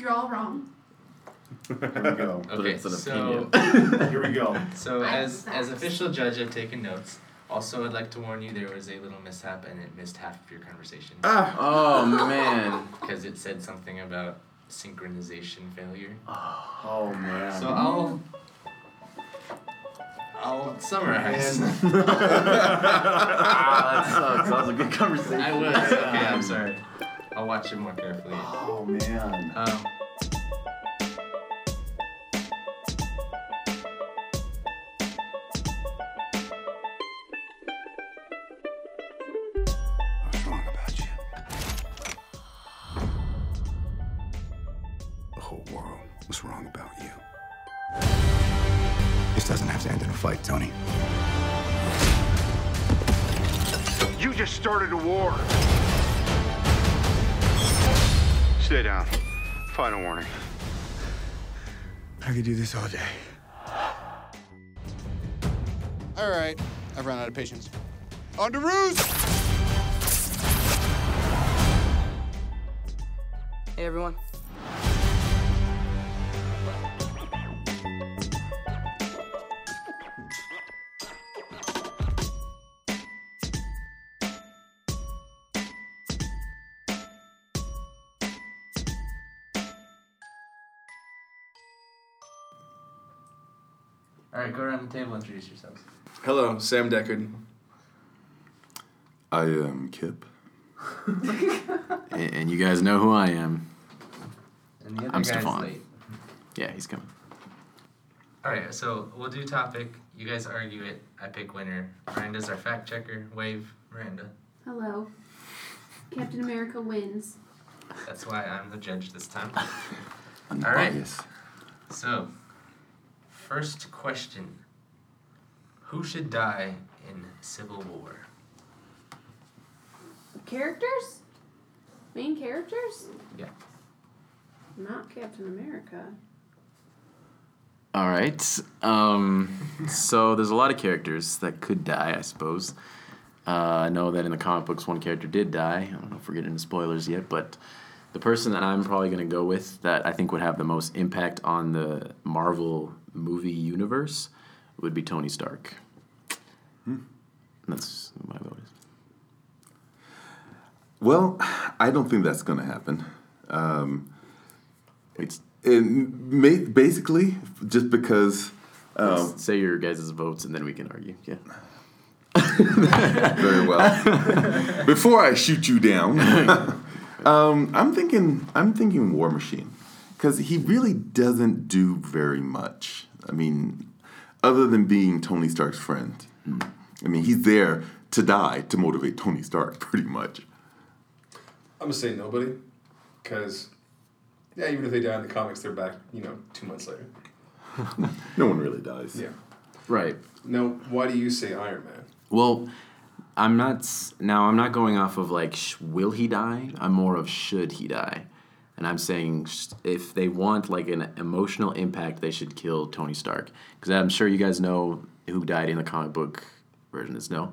You're all wrong. Here we go. But Okay, it's an so Here we go. so I have as as facts. official judge, I've taken notes. Also, I'd like to warn you there was a little mishap and it missed half of your conversation Ah. Oh man. because it said something about synchronization failure. Oh man. So I'll I'll summarize. ah, that sucks. That was a good conversation. I was okay. I'm sorry. I'll watch it more carefully. oh man. Um, Stay down. Final warning. I could do this all day. All right, I've run out of patience. On to ruse! Hey everyone. The table. Introduce yourselves. Hello, Sam Deckard. I am Kip. And, and you guys know who I am. And the other I'm guy's Stefan. late. Yeah, he's coming. All right, so we'll do topic. You guys argue it. I pick winner. Miranda's our fact checker. Wave, Miranda. Hello. Captain America wins. That's why I'm the judge this time. All right. Unbiased. So, first question: Who should die in Civil War? Characters? Main characters? Yeah. Not Captain America. All right. Um, so there's a lot of characters that could die, I suppose. Uh, I know that in the comic books, one character did die. I don't know if we're getting into spoilers yet, but the person that I'm probably going to go with that I think would have the most impact on the Marvel movie universe would be Tony Stark. That's my vote is. Well, I don't think that's going to happen. Um, ma- basically, just because. Um, say your guys' votes and then we can argue. Yeah. very well. Before I shoot you down, um, I'm thinking. I'm thinking War Machine, because he really doesn't do very much. I mean, other than being Tony Stark's friend. I mean, he's there to die to motivate Tony Stark, pretty much. I'm gonna say nobody, because yeah, even if they die in the comics, they're back. You know, two months later. No one really dies. Yeah. Right. Now, why do you say Iron Man? Well, I'm not now. I'm not going off of like sh- will he die. I'm more of should he die, and I'm saying if they want like an emotional impact, they should kill Tony Stark because I'm sure you guys know who died in the comic book version. Is no.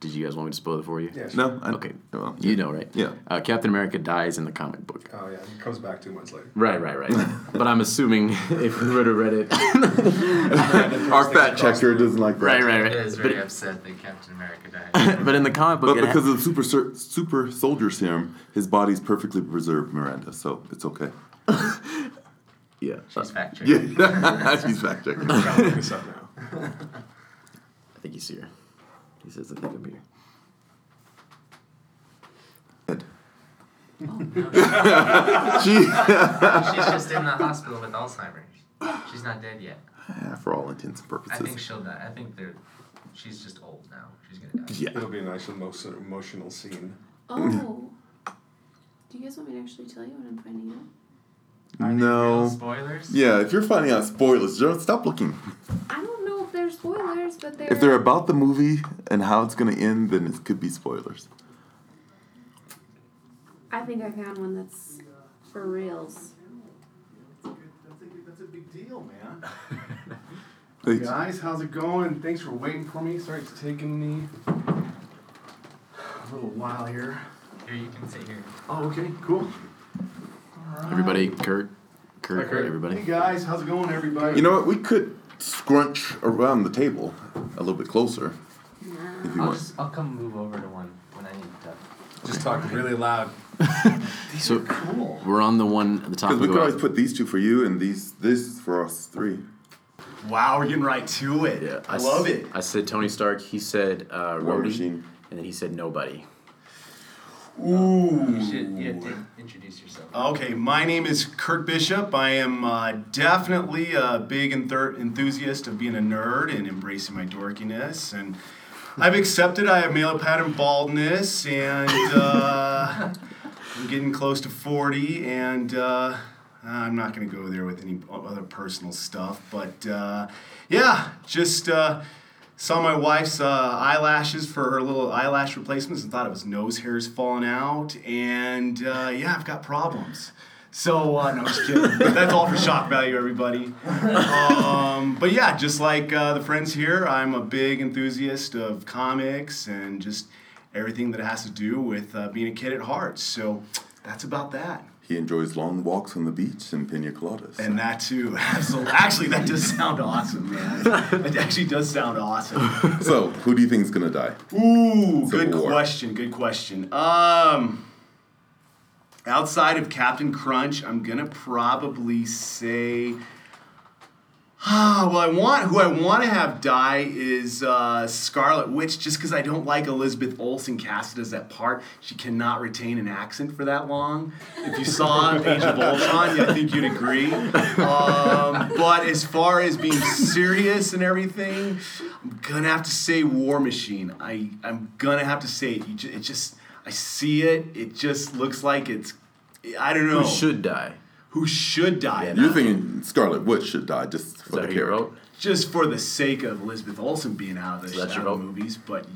Did you guys want me to spoil it for you? Yeah. sure. No. I, Okay. Well, You know, right? Yeah. Uh, Captain America dies in the comic book. Oh yeah, he comes back two months later. Right, right, right. but I'm assuming if we would have read it, Our fact checker doesn't like that. right, right, I right. was But, very upset that Captain America died. but in the comic book, But it ha- because of the super ser- super soldier serum, his body's perfectly preserved, Miranda. So it's okay. yeah, She's fact checking. Yeah, she's fact checking. I'm trying to look this up now. I think he's here. He says, "I think I'm here." Ed. Oh, she's just in the hospital with Alzheimer's. She's not dead yet. Yeah, for all intents and purposes. I think she'll die. I think they're. She's just old now. She's gonna die. yeah. It'll be a nice emotional emotional scene. Oh. Do you guys want me to actually tell you what I'm finding out? Real No. spoilers. Yeah, if you're finding out spoilers, don't stop looking. I don't know if they're spoilers, but they're. If they're about the movie and how it's gonna end, then it could be spoilers. I think I found one that's for reals. That's a, that's a big deal, man. Hey, Guys, how's it going? Thanks for waiting for me. Sorry it's taking me a little while here. Here you can sit here. Oh, okay, cool. Everybody, Kurt, Kurt, Hi, Kurt. everybody. Hey guys, how's it going, everybody? You know what? We could scrunch around the table a little bit closer if you I'll want. just I'll come move over to one when I need to. Just talk really loud. these So Cool. we're on the one at the top Because of we the could always put these two for you and these this for us three. Wow, we're getting right to it. Yeah, I, s- love it. I said Tony Stark. He said uh, War Rhodey, Machine. and then he said nobody. Ooh. You should you have to introduce yourself. Okay, my name is Kurt Bishop. I am uh, definitely a big enther- enthusiast of being a nerd and embracing my dorkiness. And I've accepted I have male pattern baldness, and uh, I'm getting close to 40, and uh, I'm not going to go there with any other personal stuff. But uh, yeah, just. Saw my wife's uh, eyelashes for her little eyelash replacements and thought it was nose hairs falling out. And uh, yeah, I've got problems. So, uh, no, just kidding. That's all for shock value, everybody. Um, but yeah, just like uh, the friends here, I'm a big enthusiast of comics and just everything that has to do with uh, being a kid at heart. So that's about that. He enjoys long walks on the beach and pina coladas. And that too. Absolutely. Actually, that does sound awesome, man. It actually does sound awesome. so, who do you think's gonna die? Ooh, Civil good War. question. Good question. Um, outside of Captain Crunch, I'm gonna probably say. Ah, well, I want who I want to have die is uh, Scarlet Witch, just because I don't like Elizabeth Olsen casted as that part. She cannot retain an accent for that long. If you saw Age of Ultron, yeah, I think you'd agree. Um, but as far as being serious and everything, I'm gonna have to say War Machine. I I'm gonna have to say it. You ju- it just I see it. It just looks like it's. I don't know Who should die? who should die. You're thinking Scarlet Witch should die just for Is that the who you wrote? just for the sake of Elizabeth Olsen being out of the, So that's out your of vote? movies, but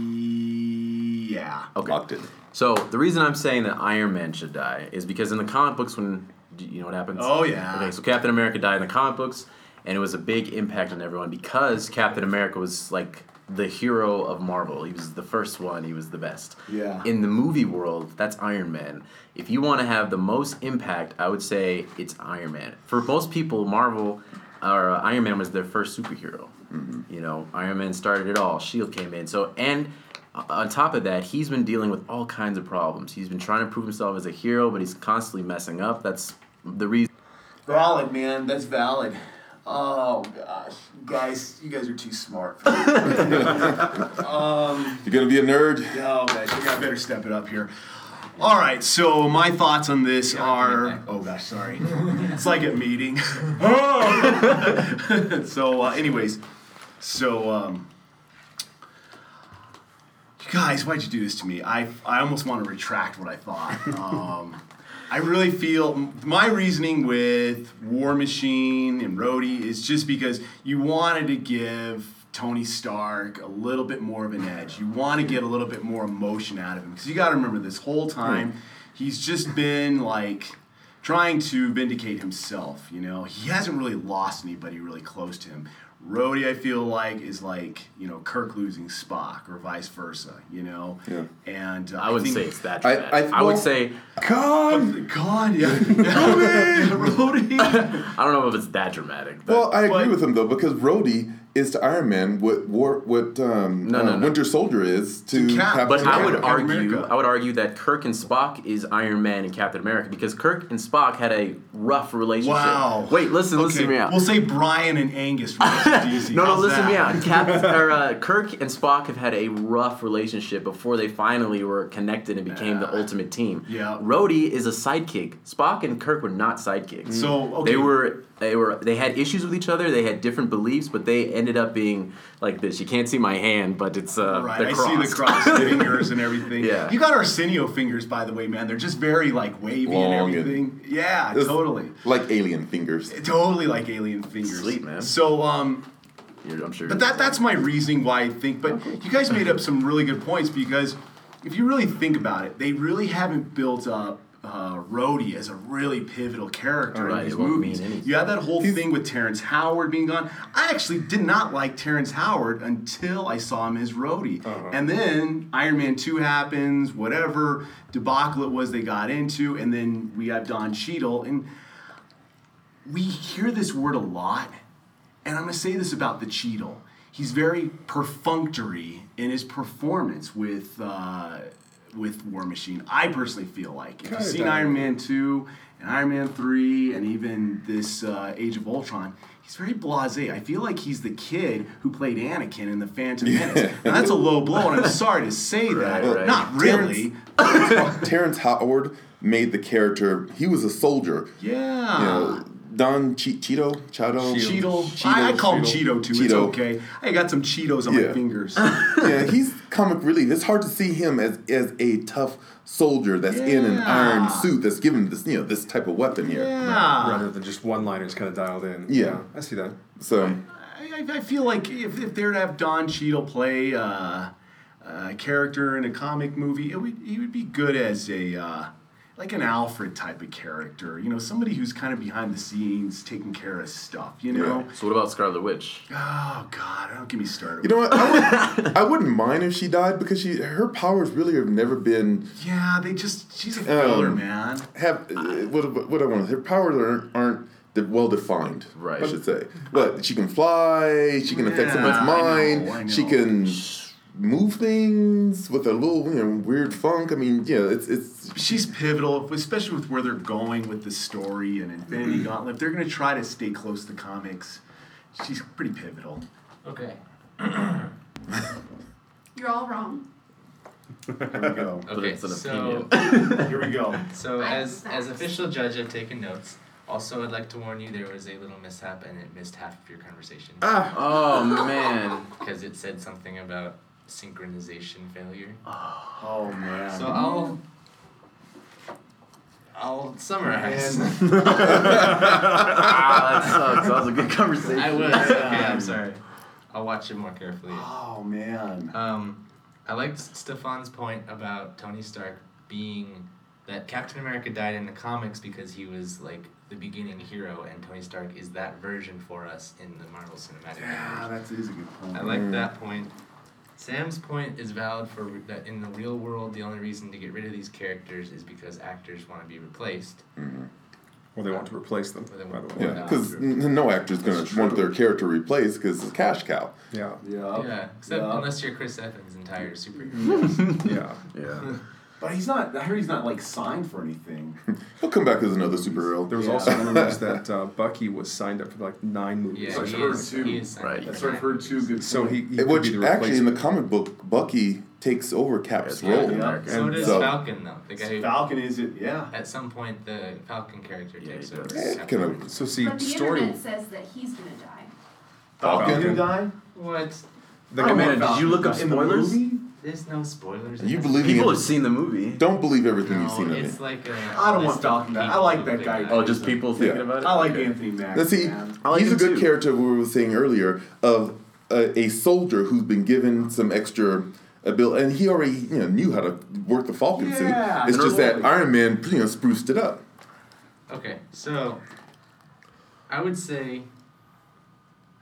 ye- yeah. Okay. Locked in. So the reason I'm saying that Iron Man should die is because in the comic books, when you know what happens? Oh, yeah. Okay, so Captain America died in the comic books, and it was a big impact on everyone because Captain America was like the hero of Marvel. He was the first one. He was the best. Yeah. In the movie world, that's Iron Man. If you want to have the most impact, I would say it's Iron Man. For most people, Marvel or uh, Iron Man was their first superhero. You know, Iron Man started it all. Shield came in. So and on top of that, he's been dealing with all kinds of problems. He's been trying to prove himself as a hero, but he's constantly messing up. That's the reason. Valid, man. That's valid. Oh gosh, guys, you guys are too smart. For um, You're gonna be a nerd. oh, guys, I better step it up here. All right, so my thoughts on this Yeah, are. give it back. Oh gosh, sorry. it's like a meeting. so, uh, anyways, so um, guys, why'd you do this to me? I I almost want to retract what I thought. Um, I really feel my reasoning with War Machine and Rhodey is just because you wanted to give Tony Stark a little bit more of an edge. You want to get a little bit more emotion out of him because you got to remember this whole time he's just been like trying to vindicate himself. You know, he hasn't really lost anybody really close to him. Rhodey, I feel like, is like you know Kirk losing Spock or vice versa. You know, Yeah. and uh, I wouldn't think- say it's that I- dramatic. I, I- would say Con. God, yeah. Rhodey. I don't know if it's that dramatic. But Well, I agree But- with him though because Rhodey is to Iron Man what war what um, No, no, uh, no. Winter Soldier is to To Cap. Captain But I would Captain argue, America. I would argue that Kirk and Spock is Iron Man and Captain America because Kirk and Spock had a rough relationship. Wow. Wait, listen, listen to me out. We'll say Brian and Angus from DC. no, no, How's listen to me that? out. Cap, or, uh, Kirk and Spock have had a rough relationship before they finally were connected and became the ultimate team. Yeah. Rhodey is a sidekick. Spock and Kirk were not sidekicks. So, okay. they were they were they had issues with each other. They had different beliefs, but they ended up being like this. You can't see my hand, but it's uh, Right, they're I see the crossed. crossed fingers and everything. Yeah. You got Arsenio fingers, by the way, man. They're just very like wavy Long and and- everything. yeah, totally. like alien fingers. Totally like alien fingers. Sweet, man. So, um, You're- I'm sure. But that that's my reasoning why I think. But you guys made up some really good points because if you really think about it, they really haven't built up uh, Rhodey as a really pivotal character Right, in these movies. You had that whole thing with Terrence Howard being gone. I actually did not like Terrence Howard until I saw him as Rhodey, and then Iron Man Two happens. Whatever debacle it was they got into, and then we have Don Cheadle and. we hear this word a lot, and I'm gonna say this about the Cheadle. He's very perfunctory in his performance with uh, with War Machine. I personally feel like if you've seen. Iron Man two and Iron Man three, and even this uh, Age of Ultron. He's very blasé. I feel like he's the kid who played Anakin in the Phantom Menace. Now that's a low blow, and I'm sorry to say that. Right, right. Not really. Terrence Howard made the character. He was a soldier. Yeah. You know, Don che- Cheeto, Chato, Cheeto. I, I call him Cheeto too. It's okay. I got some Cheetos on my fingers. yeah, he's comic relief. It's hard to see him as as a tough soldier that's in an iron suit that's given this you know this type of weapon here. Yeah. Rather than just one liners kind of dialed in. Yeah. I see that. So I, I- I feel like if, if they were to have Don Cheadle play uh, a character in a comic movie, it would he would be good as a uh, like an Alfred type of character. You know, somebody who's kind of behind the scenes, taking care of stuff. You know. Yeah. So what about Scarlet Witch? Oh God! Don't get me started. you know what? I, would, I wouldn't mind if she died because she her powers really have never been Yeah, they just she's a filler, Um, man. have uh, what what I want. Her powers aren't aren't well defined. Right. I should say. But she can fly. She can affect someone's Yeah, I mind. know, I She can move things with a little you know weird funk. I mean, yeah, it's it's she's pivotal, especially with where they're going with the story and Infinity mm-hmm. Gauntlet. If they're gonna try to stay close to comics, she's pretty pivotal. Okay. You're all wrong. Here we go. Okay. so. Here we go. so as as official judge, I've taken notes. Also, I'd like to warn you there was a little mishap and it missed half of your conversation Oh man. because it said something about synchronization failure. Oh oh man. So I'll I'll summarize. ah, that sucks. That was a good conversation. I was. Okay, I'm sorry. I'll watch it more carefully. oh man. Um, I liked Stefan's point about Tony Stark being that Captain America died in the comics because he was like the beginning hero, and Tony Stark is that version for us in the Marvel Cinematic Yeah, Universe. that is a good point. I like that point. Sam's point is valid for re- that in the real world, the only reason to get rid of these characters is because actors want to be replaced. Mm-hmm. Well, they want to replace them, they by the way. yeah, Yeah, because true. no actor's gonna want their character replaced because it's a cash cow. Yeah. Yeah. yeah, except yeah. unless you're Chris Evans' entire superhero. Yeah. Yeah, But he's not. I heard he's not like signed for anything. he'll come back as another superhero. There was Yeah. also rumors that uh, Bucky was signed up for like nine movies. Yeah, I've he heard is, too. he is signed Right. to That's what I've signed. heard too. Good. So point. he, he could Which be the actually in the replacement. comic book, Bucky takes over Cap's Yeah, role. yeah. So And does so- Falcon though. The guy who Falcon is it? Yeah. at some point the Falcon character Yeah, takes he over. does. Eh, kind of So see, but the story. internet says that he's gonna die. Falcon Falcon. gonna die? What? The I don't guy- know Amanda, if did you look up Falcon died in the spoilers? movie? There's no spoilers. You It's- believe People in have seen the movie. Don't believe everything you've No, seen of it's it. like a. I don't want list of Falcon back. I like that guy. Oh, just people thinking Yeah. about it. I like Okay. Anthony Mackie. Now, see, man. I like he's a good too. character. We were saying earlier of a, a soldier who's been given some extra ability, and he already you know knew how to work the Falcon Yeah, suit. It's just that. Iron Man you know spruced it up. Okay, so I would say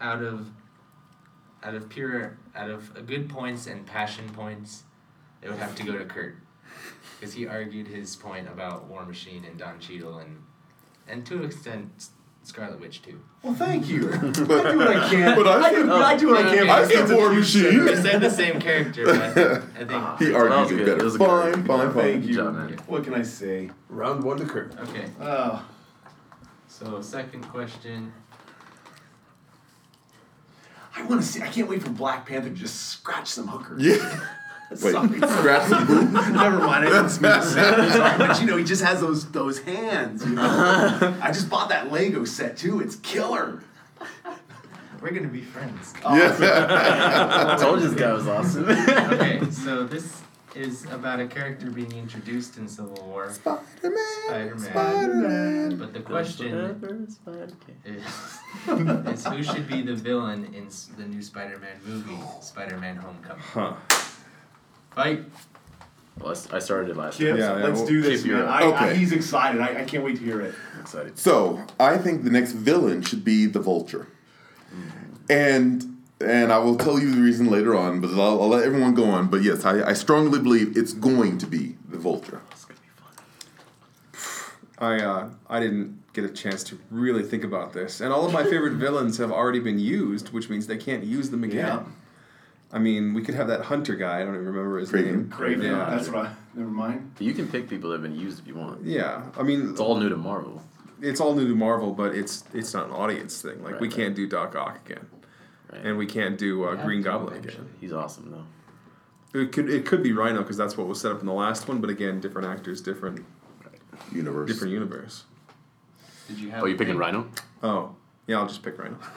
out of out of pure out of good points and passion points, it would have to go to Kurt because he argued his point about War Machine and Don Cheadle and and to an extent Scarlet Witch too. Well, thank you. I do what I can. But I I, do, I do what I can. I said War the. Machine. We said the same character, but I think He ah. That was argues it better. That was a good Fine, fine, fine. Thank you. job, man. What can I say? Round one to Kurt. okay. Oh, So second question. I want to see. I can't wait for Black Panther to just scratch some hookers. Yeah. Wait, Sorry. scratch the boot. Never mind. I didn't mean to say it. Sorry, but you know, he just has those those hands. You know. Uh-huh. I just bought that Lego set too. It's killer. We're gonna be friends. yeah I told you this guy was awesome. okay, so this is about a character being introduced in Civil War. Spider-Man. Spider-Man. Spider-Man. But the question is, is who should be the villain in the new Spider-Man movie, Spider-Man: Homecoming? Huh. Fight. Well, I s- I started it last Kip, time. Yeah, yeah, let's well, do this, man. up. I, I, Okay. he's excited. I, I can't wait to hear it. I'm excited. So I think the next villain should be the Vulture, mm-hmm. and and I will tell you the reason later on, but I'll, I'll let everyone go on. But yes, I, I strongly believe it's going to be the Vulture. It's gonna be fun. I uh, I didn't get a chance to really think about this, and all of my favorite villains have already been used, which means they can't use them again. Yeah. I mean, we could have that hunter guy. I don't even remember his Kraven. name. Kraven. Yeah. That's what I. Never mind. You can pick people that have been used if you want. Yeah, I mean, It's all new to Marvel. it's all new to Marvel, but it's it's not an audience thing. Like Right, we right. can't do Doc Ock again, Right. and we can't do uh, Yeah, Green Goblin again. He's awesome though. It could it could be Rhino because that's what was set up in the last one, but again, different actors, different Universe. different universe. Did you have? Oh, you're picking pick? Rhino? Oh, yeah, I'll just pick Rhino.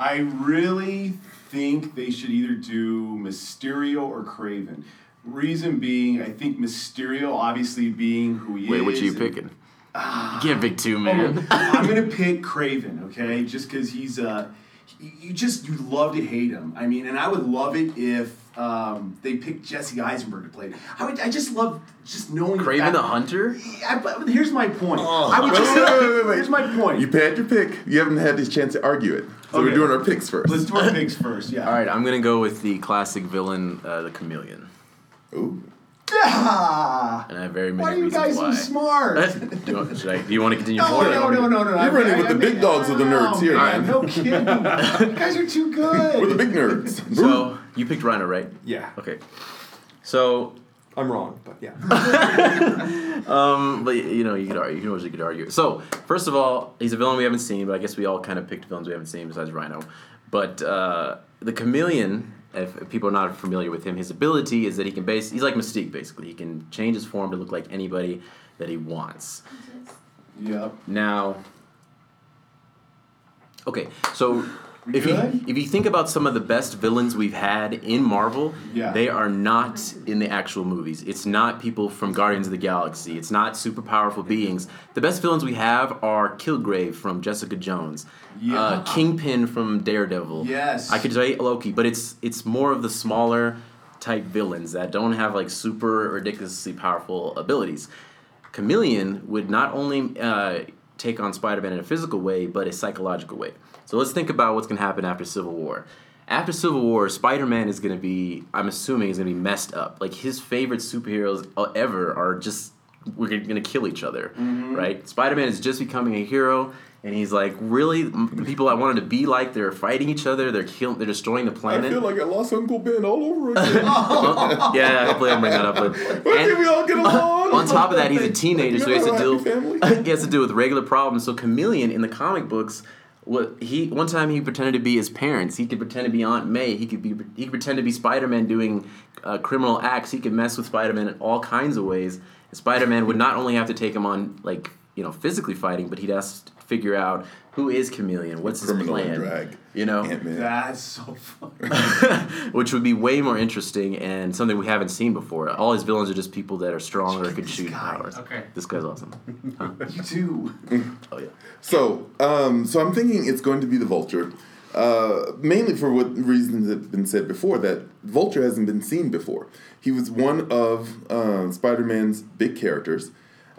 I really think they should either do Mysterio or Kraven. Reason being, I think Mysterio, obviously being who he is. Wait, is. which are you picking? You can't pick two, man. I'm gonna pick Kraven, okay? Just because he's uh, you, you just you love to hate him. I mean, and I would love it if um, they picked Jesse Eisenberg to play it. I would. I just love just knowing. Kraven fact- the Hunter? I, but here's my point. Oh. I would Wait, just. wait, wait, wait, wait. Here's my point. You had your pick. You haven't had this chance to argue it. So we're doing our picks 1st Let's do our picks first. Yeah. All right, I'm gonna go with the classic villain, uh, the Chameleon, Ooh. Ah, and I have very many why are you guys why. so smart? do, you want, should I, do you want to continue No, forward? no, no, no, no. You're running with the big dogs of the nerds here, man. man. No kidding. you guys are too good. We're the big nerds. So you picked Rhino, right? Yeah, Okay. So, I'm wrong, but yeah. um, but you know, you could argue. You can always you could argue. So, first of all, he's a villain we haven't seen, but I guess we all kind of picked villains we haven't seen besides Rhino. But uh, the Chameleon, if people are not familiar with him, his ability is that he can base. He's like Mystique, basically. He can change his form to look like anybody that he wants. Yep. Now, okay, so if you if you think about some of the best villains we've had in Marvel, Yeah. they are not in the actual movies. It's not people from Guardians of the Galaxy. It's not super powerful beings. The best villains we have are Kilgrave from Jessica Jones, Yeah. uh, Kingpin from Daredevil. Yes. I could say Loki, but it's it's more of the smaller type villains that don't have like super ridiculously powerful abilities. Chameleon would not only uh, take on Spider-Man in a physical way, but a psychological way. So let's think about what's going to happen after Civil War. After Civil War, Spider-Man is going to be, I'm assuming, is going to be messed up. Like his favorite superheroes ever are just we're going to kill each other, mm-hmm. right? Spider-Man is just becoming a hero. And he's like, really, the people I wanted to be like, they're fighting each other. They're killing. They're destroying the planet. I feel like I lost Uncle Ben all over again. yeah, hopefully I'll bring that up. But can't we all get along? on top of that, he's a teenager, so he has to deal. know, happy family. he has to deal with regular problems. So Chameleon in the comic books, what he one time he pretended to be his parents. He could pretend to be Aunt May. He could be he could pretend to be Spider Man doing uh, criminal acts. He could mess with Spider Man in all kinds of ways. Spider Man would not only have to take him on like you know physically fighting, but he'd have to figure out who is Chameleon, what's his Criminal plan. and drag. You know, Ant-Man. That's so funny. which would be way more interesting and something we haven't seen before. All his villains are just people that are strong or could shoot guy. powers. Okay. This guy's awesome. Huh? You too. Oh yeah. So, um, so I'm thinking it's going to be the Vulture, uh, mainly for what reasons have been said before. That Vulture hasn't been seen before. He was one of uh, Spider-Man's big characters.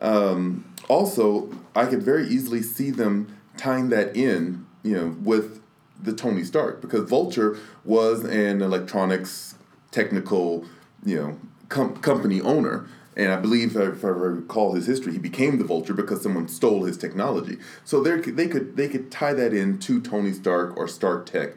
Um, also, I could very easily see them tying that in, you know, with the Tony Stark because Vulture was an electronics technical, you know, com- company owner. And I believe, if I recall his history, he became the Vulture because someone stole his technology. So they could they could tie that in to Tony Stark or Stark Tech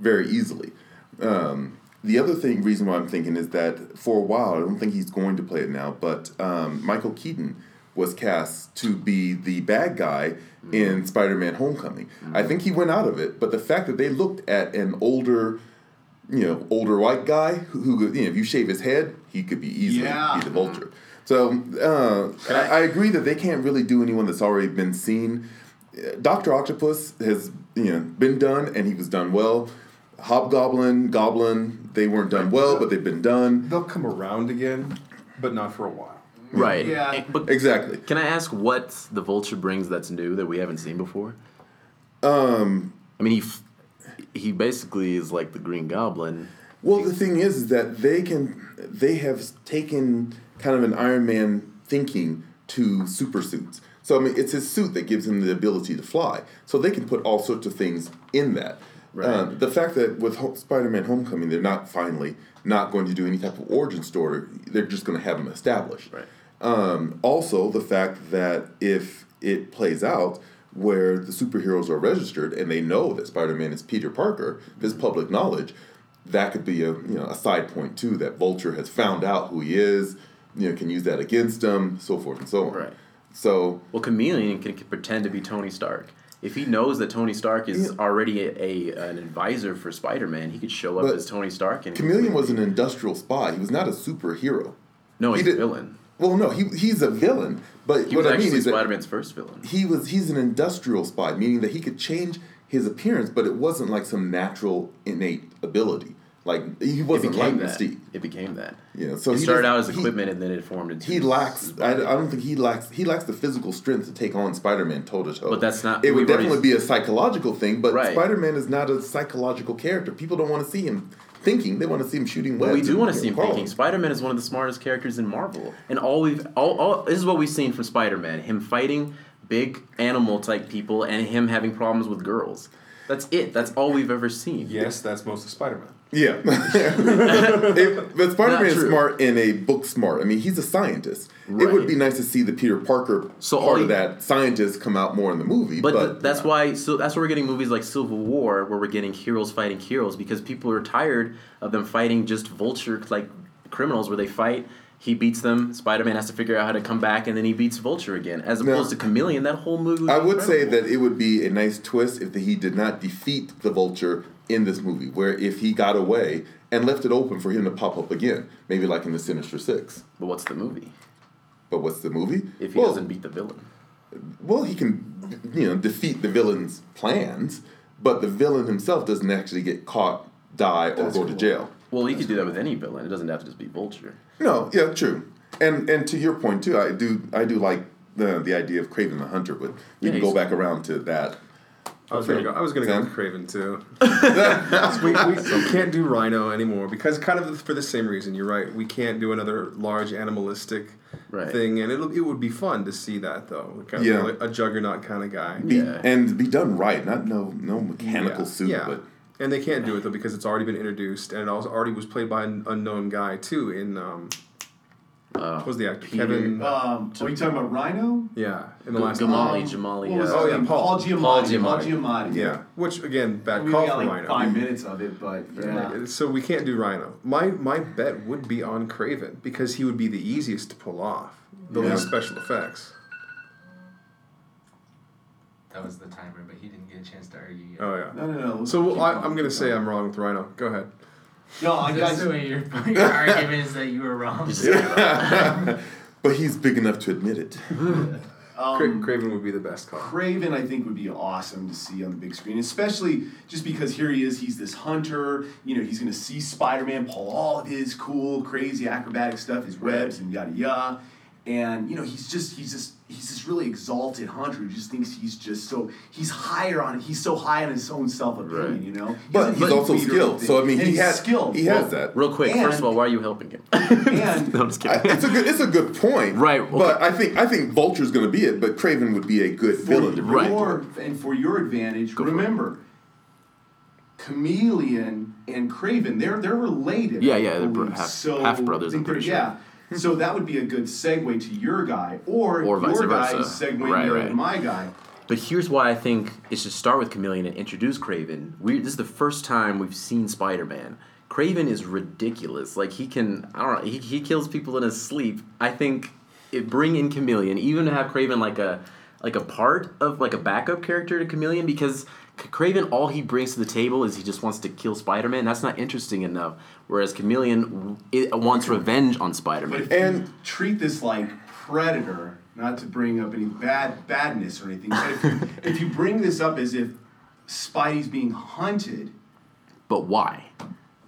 very easily. Um, the other thing, reason why I'm thinking is that for a while, I don't think he's going to play it now, but um, Michael Keaton was cast to be the bad guy in Spider-Man: Homecoming. I think he went out of it, but the fact that they looked at an older, you know, older white guy who, who could, you know, if you shave his head, he could be easily Yeah. be the Vulture. So uh, I, I agree that they can't really do anyone that's already been seen. Doctor Octopus has you know been done, and he was done well. Hobgoblin, Goblin, they weren't done well, but they've been done. They'll come around again, but not for a while. Right. Yeah. But Exactly. can I ask what the Vulture brings that's new that we haven't seen before? Um, I mean, he f- he basically is like the Green Goblin. Well, the thing is, is that they can they have taken kind of an Iron Man thinking to super suits. So I mean, it's his suit that gives him the ability to fly. So they can put all sorts of things in that. Right. Uh, the fact that with Ho- Spider-Man: Homecoming, they're not finally not going to do any type of origin story. They're just going to have him established. Right. Um, also, the fact that if it plays out where the superheroes are registered and they know that Spider-Man is Peter Parker, this public knowledge, that could be a you know a side point too. That Vulture has found out who he is, you know, can use that against him, so forth and so on. Right. So Well, Chameleon can, can pretend to be Tony Stark. If he knows that Tony Stark is Yeah. already a, a an advisor for Spider Man, he could show up But as Tony Stark and Chameleon was an industrial spy. He was not a superhero. no, he he's a villain. Well, no, he he's a villain. But He what was I mean actually is that Spider Man's first villain. he was he's an industrial spy, meaning that he could change his appearance, but it wasn't like some natural innate ability. Like he wasn't like. Mystique. It became that. Yeah. so it he started out as he- equipment and then it formed into. He lacks. I, I don't think he lacks. He lacks the physical strength to take on Spider-Man toe to toe. But that's not- It would already- definitely be a psychological thing. But Right. Spider-Man is not a psychological character. People don't want to see him thinking. They want to see him shooting But webs. we do want to see him crawling. thinking. Spider Man is one of the smartest characters in Marvel, and all we've all, all this is what we've seen from Spider Man: him fighting big animal type people and him having problems with girls. That's it. That's all we've ever seen. Yes, that's most of Spider-Man. Yeah, It- but Spider-Man is smart in a book smart. I mean, he's a scientist. It would be nice to see the Peter Parker So part you- of that scientist come out more in the movie. But, But, th- that's why so that's why we're getting movies like Civil War where we're getting heroes fighting heroes because people are tired of them fighting just vulture like criminals where they fight he beats them Spider-Man has to figure out how to come back and then he beats Vulture again as Now- opposed to Chameleon that whole movie would I would say that it would be a nice twist if he did not defeat the Vulture in this movie, where if he got away and left it open for him to pop up again, maybe like in the Sinister Six. but what's the movie But what's the movie? if he well, doesn't beat the villain well, he can, you know, defeat the villain's plans, but the villain himself doesn't actually get caught, die, or That's go to jail. well he could do that with any villain it doesn't have to just be Vulture No, yeah, true. And and to your point too, I do I do like the the idea of Kraven the Hunter, but we Yeah, can go back around to that. I was gonna go. I was gonna go with Kraven too. we, we, we can't do Rhino anymore because kind of for the same reason. You're right. We can't do another large animalistic Right. thing, and it'll, it would be fun to see that though. Kind of Yeah. like a juggernaut kind of guy. Be, Yeah. And be done right, not no no mechanical yeah. suit, yeah. but and they can't do it though because it's already been introduced, and it also already was played by an unknown guy too. In um, uh, what was the actor Peter- Kevin? Um, are you talking about Rhino? yeah, in the last Jamali Um, Jamali What was uh, Oh, yeah, name? Paul. Paul Giamatti. Paul Paul Giamatti. Giamatti. Yeah, which again, bad We call only got for like Rhino. five minutes of it, but yeah. So we can't do Rhino. My my bet would be on Kraven because he would be the easiest to pull off. The Yeah. least special effects. That was the timer, but he didn't get a chance to argue yet. Oh yeah. No, no, no. So keep I, I'm gonna say. I'm wrong with Rhino. Go ahead. No, I That's guys. the way your, your argument is that you were wrong. but he's big enough to admit it. Um, Kraven would be the best call. Kraven, I think, would be awesome to see on the big screen, especially just because here he is. He's this hunter. You know, he's going to see Spider Man pull all of his cool, crazy acrobatic stuff, his webs and yada yada. And you know, he's just he's just he's this really exalted hunter who just thinks he's just so he's higher on he's so high on his own self opinion. Right. You know, He But he's also skilled. So I mean, and he has skilled. he Well, has that. real quick And- first of all why are you helping him And no, I'm just I, it's a good it's a good point. Right, okay. But I think I think Vulture's going to be it, but Kraven would be a good for villain to Right. into your and for your advantage, Go remember, Chameleon and Kraven, they're they're related. Yeah, yeah, they're half- so half-brothers, I think I'm pretty they're- Yeah. So that would be a good segue to your guy, or, Or vice your guy segueing Right, to right. my guy. But here's why I think it should start with Chameleon and introduce Kraven. We this is the first time we've seen Spider Man. Kraven is ridiculous. Like he can, I don't know, he, he kills people in his sleep. I think it bring in Chameleon, even to have Kraven like a like a part of like a backup character to Chameleon because Kraven all he brings to the table is he just wants to kill Spider Man. That's not interesting enough. Whereas Chameleon it wants revenge on Spider Man. And- treat this like Predator, not to bring up any bad badness or anything, but if you, if you bring this up as if Spidey's being hunted, But why?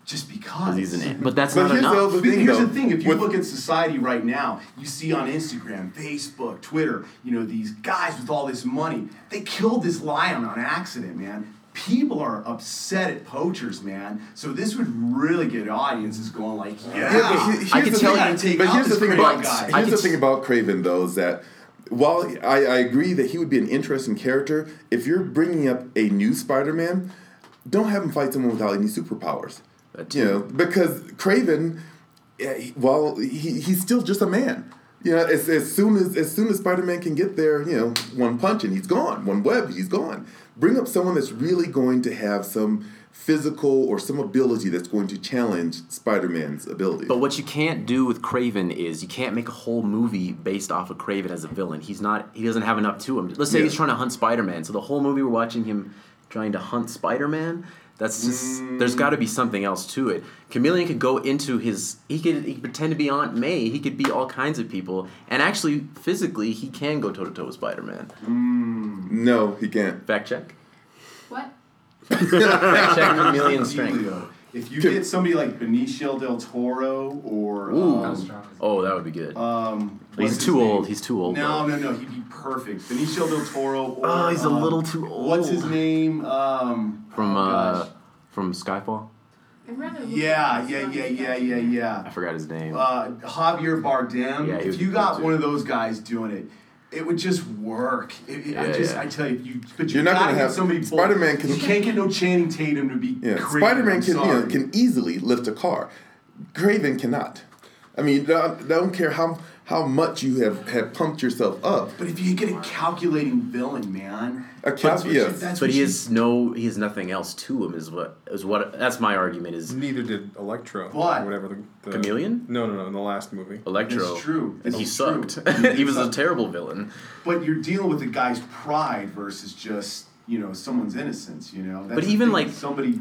Just because Because he's an ant. But that's But not here's the enough. other But thing, here's though. the thing: if you With- look at society right now, you see on Instagram, Facebook, Twitter, you know these guys with all this money. They killed this lion on accident, man. People are upset at poachers, man. So this would really get audiences going, like, yeah, Yeah, he- I can tell you- gotta take but out here's the this thing about guy. Here's the could thing about Kraven though is that while I, I agree that he would be an interesting character, if you're bringing up a new Spider-Man, don't have him fight someone without any superpowers. You know, because Kraven, eh, well, he, he's still just a man. You know, as, as soon as as soon as Spider Man can get there, you know, one punch and he's gone. One web, he's gone. Bring up someone that's really going to have some physical or some ability that's going to challenge Spider Man's ability. But what you can't do with Kraven is you can't make a whole movie based off of Kraven as a villain. He's not. He doesn't have enough to him. Let's say Yeah. he's trying to hunt Spider Man. So the whole movie we're watching him trying to hunt Spider Man. That's just. There's got to be something else to it. Chameleon could go into his. He could, he could pretend to be Aunt May. He could be all kinds of people. And actually, physically, he can go toe to toe with Spider Man. no, he can't. Fact check. What? Fact check Chameleon Ideally, strength. If you get somebody like Benicio del Toro or Ooh. um, Oh, that would be good. um, he's too name? old. He's too old. No, though. no, no. He'd be perfect. Benicio del Toro. Or, Oh, he's a um, little too old. What's his name? Um, From oh, uh, from Skyfall. I'd rather look Yeah, yeah, yeah, yeah, yeah, yeah. I forgot his name. Uh, Javier Bardem. Yeah, if you got one of those guys doing it, it would just work. It, it- I Yeah, just, yeah. I tell you, you, but you You're not gonna have- somebody. bold. Spider-Man can- You can't get no Channing Tatum to be. Yeah, Kraven, Spider Man can you know, can easily lift a car. Kraven cannot. I mean, don't, don't care how how much you have, have pumped yourself up. But if you get a calculating villain, man, A cal- that's yes. that's but he has no. He has nothing else to him. Is what is what. That's my argument. Is Neither did Electro. What? Or whatever the, the Chameleon? No, no, no. In the last movie. Electro. That's true. And he It's sucked. he was a terrible villain. But you're dealing with a guy's pride versus just you know someone's innocence. You know. That's But even, like- somebody.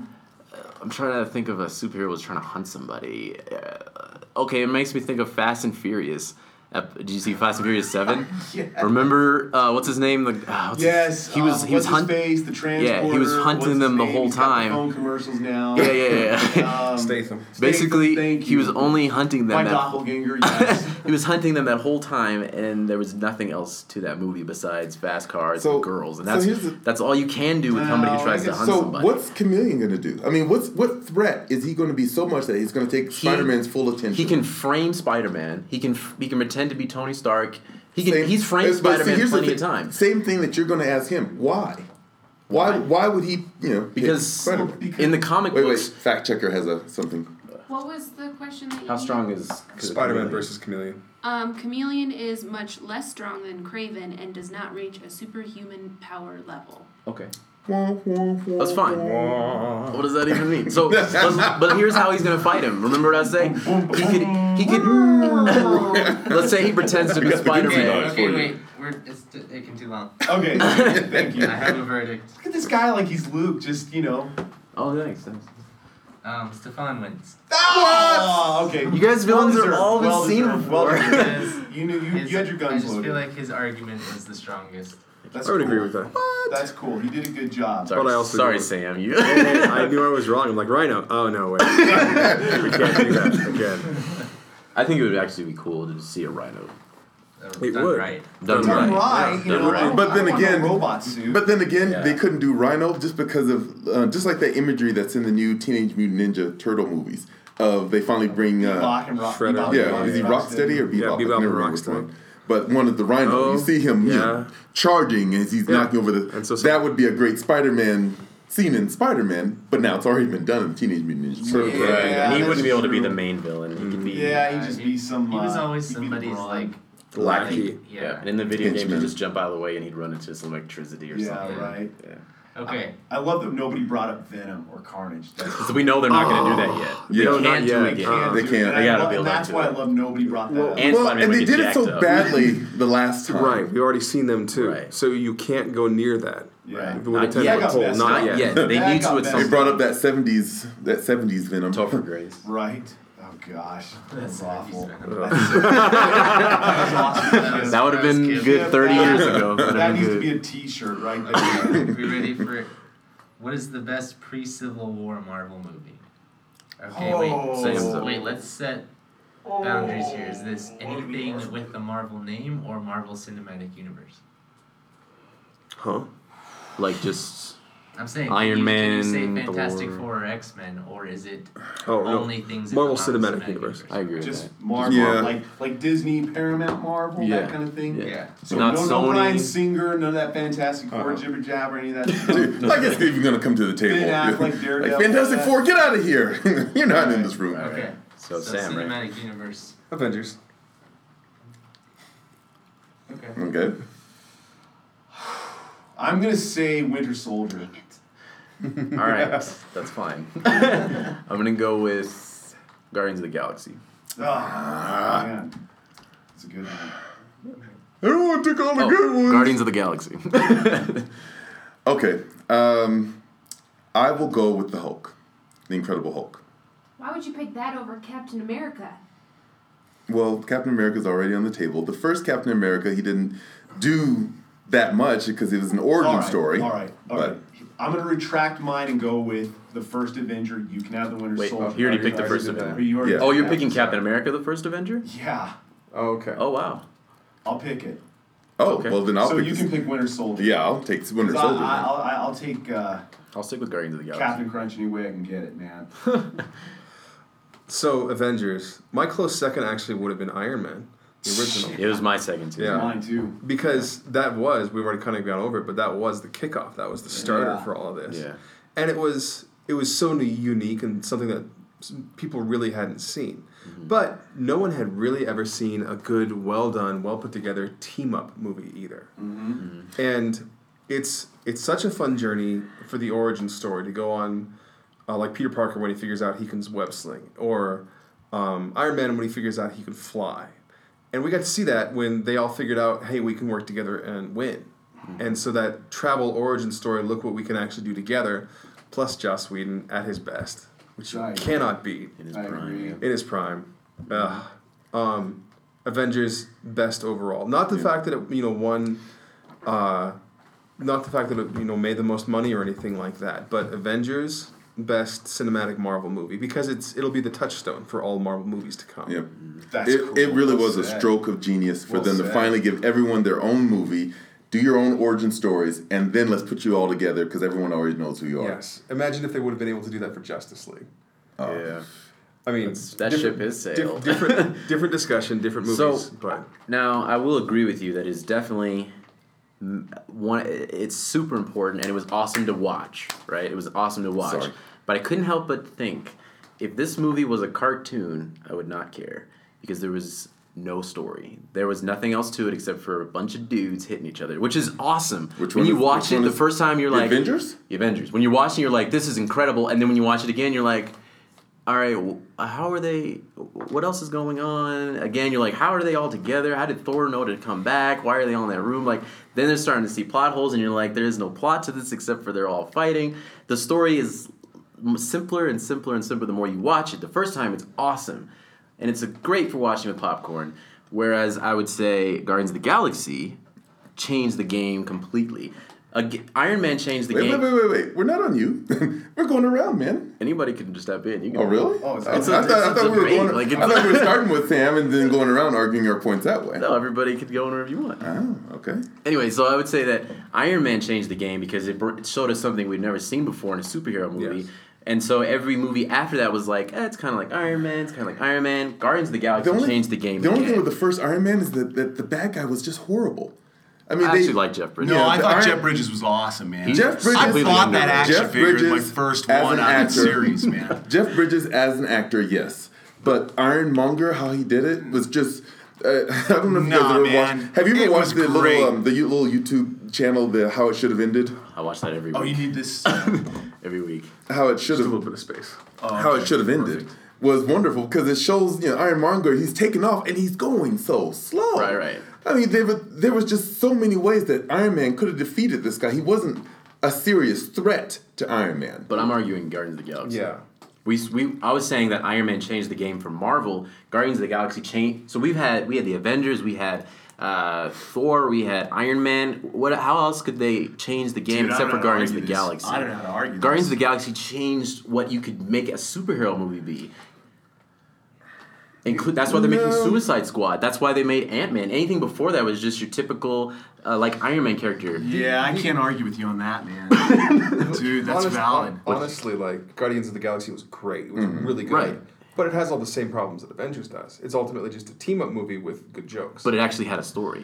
I'm trying to think of a superhero who's trying to hunt somebody. Uh, okay, it makes me think of Fast and Furious. Ep- Did you see Fast and Furious Seven? Yeah. Remember uh, what's his name? The uh, what's his- Yes, he was um, he was hunting. face, the transporter. Yeah, he was hunting what's them the whole He's got the time. phone commercials now. Yeah, yeah, yeah. Um, Statham. Basically, thank he was only hunting them. My that- doppelganger. Yes. he was hunting them that whole time, and there was nothing else to that movie besides fast cars So- and girls, and that's here's the- that's all you can do with somebody who tries I to guess- hunt So somebody. what's Chameleon going to do? I mean, what's what threat is he going to be so much that he's going to take He- Spider Man's full attention? He can frame Spider Man. He can f- he can pretend to be Tony Stark. He can Same- he's framed but Spider Man here's the plenty of thing. times. Same thing that you're going to ask him. Why? Why? Why? Why would he? You know, Because Spider-Man? because- in the comic Wait, wait. books, Fact checker has a something. What was the question that how needed? strong is Spider-Man versus Chameleon. Um, Chameleon is much less strong than Kraven and does not reach a superhuman power level. Okay, That's that's fine. What does that even mean? So, but, but here's how he's gonna fight him. Remember what I was saying? He could he could. let's say he pretends to be got the good Spider Okay, Man. for okay, you. wait. We're it's t- taking too long. okay. Thank you. I have a verdict. Look at this guy like he's Luke. Just you know. Oh, thanks. thanks. Um, Stefan wins. Oh, okay. You guys villains are all been well seen deserved, well before. you knew you, His- you had your I just loaded. feel like his argument was the strongest. That's I would cool. agree with that. That's cool. He did a good job. Sorry, But I also sorry Sam. You. I knew I was wrong. I'm like, Rhino. Oh no, wait. we can't do that again. I think it would actually be cool to see a rhino. It done would. right. Done Done right. right, you Done right. But then don't want no again- robot suit. But then again, Yeah. they couldn't do Rhino just because of uh, just like that imagery that's in the new Teenage Mutant Ninja Turtle movies. Of they finally bring uh, Bebop and Rock. Shredder. Bebop yeah, and is he Rocksteady. Rocksteady or Bebop? Yeah, I Bebop can and never Rocksteady. One. But one of the Rhino, Oh, you see him, you yeah. know, charging as he's Yeah. knocking over the. And so- so- that would be a great Spider-Man scene in Spider-Man, but now it's already been done in Teenage Mutant Ninja Turtles. Yeah, Right. and he wouldn't be able to be the main villain. He could be. Yeah, he'd just be some. He was uh, always he'd be the somebody's like Lackey. Yeah. Yeah. And in the video game, Henchman. he'd just jump out of the way and he'd run into some electricity or Yeah, something. right. Yeah. Okay. I love that nobody brought up Venom or Carnage. Because we know they're not going to do that yet. They No, not can't do yet. it again. Uh, They can't. And They I gotta build That's to why I love nobody brought that up. And well, and they did it so up. badly the last time. Right, we've already seen them too. Right. So you can't go near that. Right. Yeah. With Not a ten yet. foot That got pole, not up. yet. They That need to at some They brought up that '70s that '70s Venom. Topher Grace. Right. Oh gosh, that's awful. Ugh. That awesome. That would have been That was good 30 years ago. That That would have needs to be good. a T-shirt right there. we ready for it? What is the best pre-Civil War Marvel movie? Okay, Oh. wait. So, wait, let's set boundaries here. Is this oh. anything with the Marvel name or Marvel Cinematic Universe? Huh? Like just. I'm saying Iron can you, can you say Fantastic Thor. Four or X Men, or is it Oh no. only things in Marvel the Cinematic Universe. I agree with Just that. Marvel, Yeah. like like Disney, Paramount, Marvel, Yeah. that kind of thing. Yeah. Yeah. So Not no, no Sony. Bryan Singer, none of that Fantastic 4 Uh-huh. jibber jabber, any of that stuff. Dude, I guess if you're gonna come to the table, Ben Affleck, like Daredevil, Fantastic that- Four, get out of here! you're not in this room. Okay. So, Sam, right? Cinematic Universe. Avengers. Okay. Okay. I'm gonna say Winter Soldier. All right, that's fine. I'm gonna go with Guardians of the Galaxy. Ah, man. It's a good one. I don't want to take all the Oh, good ones. Guardians of the Galaxy. Okay. Um, I will go with the Hulk, the Incredible Hulk. Why would you pick that over Captain America? Well, Captain America's already on the table. The first Captain America, he didn't do that much because it was an origin All right, story. All right, all but right. I'm gonna retract mine and go with the first Avenger. You can have the Winter Wait, Soldier. he already picked the first already Avenger. You already Yeah. Oh, you're that. picking Captain America, the first Avenger? Yeah, Oh, okay. Oh wow. I'll pick it. oh, Okay. well then I'll so pick you this- can pick Winter Soldier. Yeah, I'll take Winter 'Cause Soldier. I, then. I, I'll, I'll take uh, I'll stick with Guardians of the Galaxy. Captain Crunch any way I can get it, man. So Avengers. My close second actually would have been Iron Man, the original. It was my second too. Yeah. Mine too. Because that was we've already kind of gone over it, but that was the kickoff. That was the starter Yeah. for all of this. Yeah. and it was it was so unique and something that people really hadn't seen. But no one had really ever seen a good, well done, well put together team up movie either. Mm-hmm. And it's it's such a fun journey for the origin story to go on, uh, like Peter Parker when he figures out he can web sling, or um, Iron Man when he figures out he can fly. And we got to see that when they all figured out, hey, we can work together and win. And so that travel origin story, look what we can actually do together, plus Joss Whedon at his best, which you I agree. cannot beat In his I prime. agree. yeah. in his prime. Ugh. Um, Avengers best overall. Not the fact that it you know won, uh, not the fact that it you know made the most money or anything like that, but Avengers best cinematic Marvel movie because it's it'll be the touchstone for all Marvel movies to come. Yep. That's It, cool. it really Well was a stroke of genius for Well them to finally give everyone their own movie, do your own origin stories, and then let's put you all together because everyone already knows who you are. Yes. Imagine if they would have been able to do that for Justice League. Oh. Yeah. I mean, that ship is diff- sailed. different, different discussion, different movies. So- movies, but Now, I will agree with you that it's definitely one. It's super important, and it was awesome to watch. Right? It was awesome to watch. Sorry. But I couldn't help but think, if this movie was a cartoon, I would not care because there was no story. There was nothing else to it except for a bunch of dudes hitting each other, which is awesome. Which when you is- watch it the first time, you're The like Avengers? The Avengers. When you're watching, you're like, this is incredible, and then when you watch it again, you're like, all right, uh, how are they? What else is going on? Again, you're like, how are they all together? How did Thor know to come back? Why are they all in that room? Like, then they're starting to see plot holes, and you're like, there is no plot to this except for they're all fighting. The story is simpler and simpler and simpler the more you watch it. The first time, it's awesome, and it's great for watching with popcorn. Whereas I would say Guardians of the Galaxy changed the game completely. Ag- Iron Man changed the Wait, game. wait, wait, wait, wait. We're not on you. We're going around, man. Anybody can just step in. You can Oh, really? Oh, it's- I, It's I a- thought, I it's a thought we were going. like, I it's- thought we were starting with Sam and then going around arguing our points that way. No, everybody could go wherever you want. Oh, okay. Anyway, so I would say that Iron Man changed the game because it, br- it showed us something we'd never seen before in a superhero movie. Yes. And so every movie after that was like, eh, it's kind of like Iron Man, it's kind of like Iron Man. Guardians of the Galaxy changed the game. The only thing with the first Iron Man is that, that the bad guy was just horrible. I mean, I they, actually like Jeff Bridges. No, Yeah, I thought Jeff Bridges was awesome, man. Jeff Bridges- I completely bought that underrated. action Jeff figure as my first one an out of the actor. series, man. Jeff Bridges as an actor, yes, but Iron Monger, how he did it was just. Uh, I don't know if you Nah, guys ever watched. Have you ever It watched the great. little um, the little YouTube channel, the How It Should Have Ended? I watch that every Oh, week. you need this. every week. How it should just a have little bit of space. Oh, how okay. it should have ended was wonderful because it shows you know Iron Monger he's taking off and he's going so slow. Right, right. I mean, there was, there was just so many ways that Iron Man could have defeated this guy. He wasn't a serious threat to Iron Man. But I'm arguing Guardians of the Galaxy. Yeah. We, we I was saying that Iron Man changed the game for Marvel. Guardians of the Galaxy changed. So we've had we had the Avengers, we had uh, Thor, we had Iron Man. What? How else could they change the game Dude, except for know how to Guardians of the this. Galaxy? I don't know how to argue Guardians this. of the Galaxy changed what you could make a superhero movie be. Include, that's why they're making Suicide Squad. That's why they made Ant Man. Anything before that was just your typical, uh, like Iron Man character. Yeah, I can't argue with you on that, man. Dude, that's Honest- valid. Honestly, like Guardians of the Galaxy was great. It was Mm-hmm. really good. Right. But it has all the same problems that Avengers does. It's ultimately just a team up movie with good jokes. But it actually had a story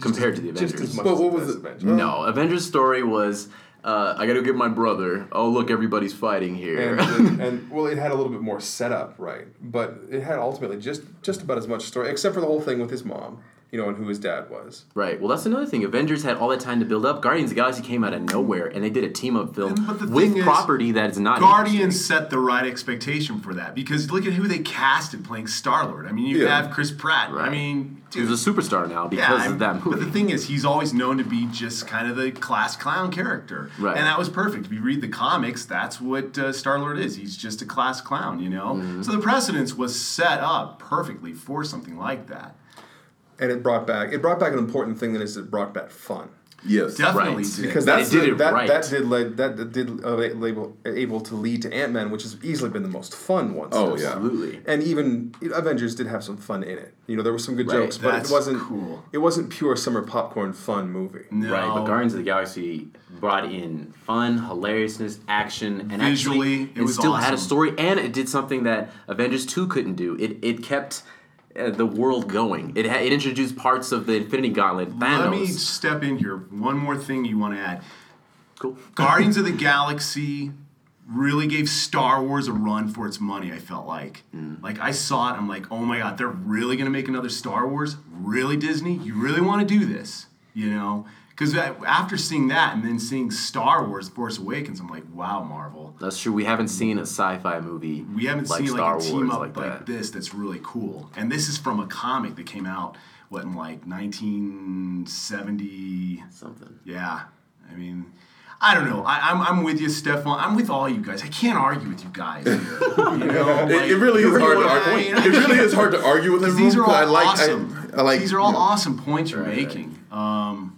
compared to the Avengers. just as much But as what it was it? Avengers. No, Avengers' story was uh, I gotta go get my brother. Oh, look, everybody's fighting here. And, and, and well, it had a little bit more setup, right? But it had ultimately just just about as much story, except for the whole thing with his mom. You know, and who his dad was. Right. Well, that's another thing. Avengers had all that time to build up. Guardians of the Galaxy came out of nowhere, and they did a team up film But the with thing is, property that is not Guardians set the right expectation for that because look at who they casted playing Star Lord. I mean, you Yeah. have Chris Pratt. I Right. mean, He's a superstar now because yeah, of that But the thing is, he's always known to be just kind of the class clown character, Right. and that was perfect. If you read the comics, that's what uh, Star Lord is. He's just a class clown, you know. Mm-hmm. So the precedence was set up perfectly for something like that. And it brought back it brought back an important thing that is it brought back fun. Yes, Definitely Right. because They that's did the- it that, right. that did lead, that that did uh, label, able to lead to Ant Man, which has easily been the most fun one. Oh, since. yeah. Absolutely. And even you know, Avengers did have some fun in it. You know, there were some good Right. jokes, but That's it wasn't cool. It wasn't pure summer popcorn fun movie. No. Right, but Guardians of the Galaxy brought in fun, hilariousness, action, and Visually, actually it was still had a story, and it did something that Avengers Two couldn't do. It it kept uh, the world going. It ha- it introduced parts of the Infinity Gauntlet. Thanos. Let me step in here. One more thing you want to add. Cool. Guardians of the Galaxy really gave Star Wars a run for its money, I felt like. Like, I saw it, I'm like, oh my god, they're really gonna make another Star Wars? Really, Disney? You really wanna do this? You know? Because after seeing that and then seeing Star Wars Force Awakens, I'm like, wow, Marvel. That's true. We haven't seen a sci-fi movie. We haven't like seen Star like a team Wars up like like, this that's really cool. And this is from a comic that came out, what, in like 1970 something. Yeah. I mean, I don't know. I, I'm, I'm with you, Stefan. I'm with all you guys. I can't argue with you guys. Here. You know, It- it really is hard to argue- it really is hard to argue with him, These are all I like- awesome. I like- These are all yeah. awesome points you're making. Um,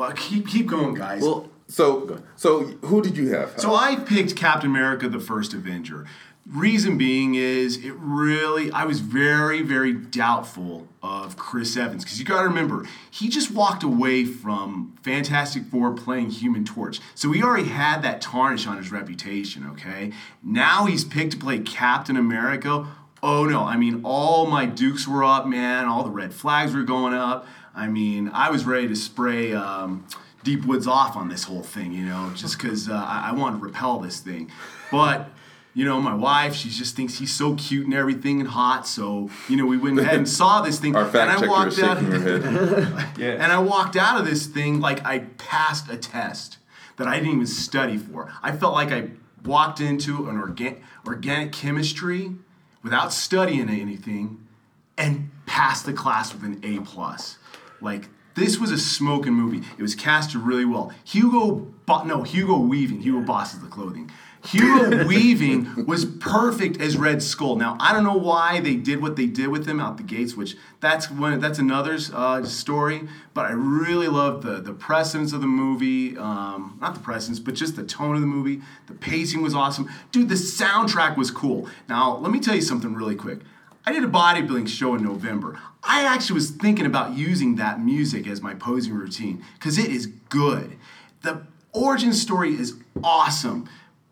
well, keep keep going, guys. Well, so so who did you have? So I picked Captain America: The First Avenger. Reason being is it really I was very very doubtful of Chris Evans because you got to remember he just walked away from Fantastic Four playing Human Torch, so he already had that tarnish on his reputation. Okay, now he's picked to play Captain America. Oh no, I mean all my dukes were up, man. All the red flags were going up. I mean I was ready to spray. Um, Deep Woods off on this whole thing, you know, just because uh, I, I want to repel this thing. But, you know, my wife, she just thinks he's so cute and everything and hot. So, you know, we went ahead and saw this thing. Our and I checker walked is shaking her head. yeah. And I walked out of this thing like I passed a test that I didn't even study for. I felt like I walked into an organ- organic chemistry without studying anything and passed the class with an A plus. Like this was a smoking movie. It was casted really well. Hugo, Bo- no Hugo Weaving. Hugo Boss is the clothing. Hugo Weaving was perfect as Red Skull. Now I don't know why they did what they did with him out the gates, which that's that's another uh, story. But I really love the the precedence of the movie. Um, not the precedence, but just the tone of the movie. The pacing was awesome, dude. The soundtrack was cool. Now let me tell you something really quick. I did a bodybuilding show in November. I actually was thinking about using that music as my posing routine because it is good. The origin story is awesome.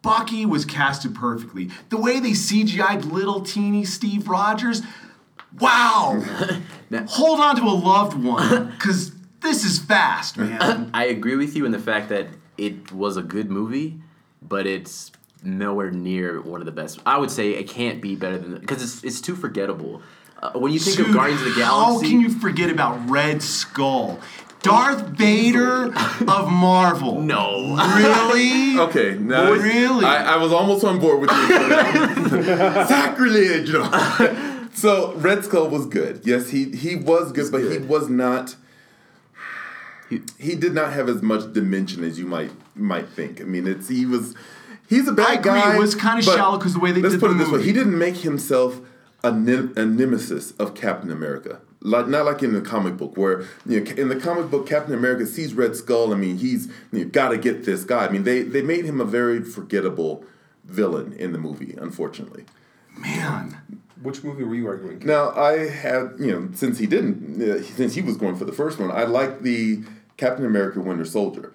Bucky was casted perfectly. The way they CGI'd little teeny Steve Rogers, wow. Hold on to a loved one because this is fast, man. I agree with you in the fact that it was a good movie, but it's nowhere near one of the best. I would say it can't be better than because it's it's too forgettable. Uh, when you think Dude, of Guardians of the Galaxy, How can you forget about Red Skull? Darth Vader of Marvel. No. Really? Okay, now Really? I, I was almost on board with you. Sacrilege. So Red Skull was good. Yes, he he was good, but he was not. He, he did not have as much dimension as you might might think. I mean, it's he was he's a bad I agree, guy. it was kinda shallow because the way they let's did put the it this way: he didn't make himself a, nem- a nemesis of Captain America. Like not like in the comic book, where you know, in the comic book Captain America sees Red Skull. I mean, he's you got to get this guy. I mean, they they made him a very forgettable villain in the movie, unfortunately. Man. Which movie were you arguing? Now I had you know since he didn't uh, since he was going for the first one, I like the Captain America Winter Soldier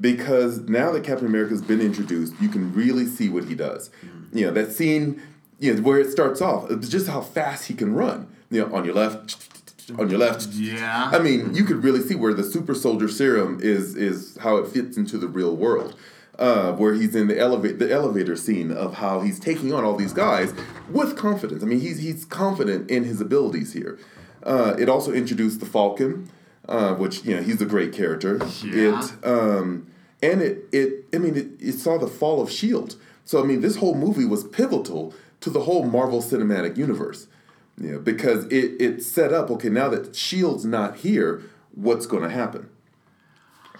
because now that Captain America's been introduced, you can really see what he does. You know that scene, you know where it starts off, it's just how fast he can run. You know on your left. On your left, Yeah. I mean, you could really see where the super soldier serum is is how it fits into the real world. Uh, where he's in the elevate the elevator scene of how he's taking on all these guys with confidence. I mean, he's he's confident in his abilities here. Uh, it also introduced the Falcon, uh, which you know he's a great character. Yeah. It um, and it it I mean it, it saw the fall of Shield. So I mean this whole movie was pivotal to the whole Marvel Cinematic Universe. Know, because it it set up okay now that Shield's not here, what's going to happen?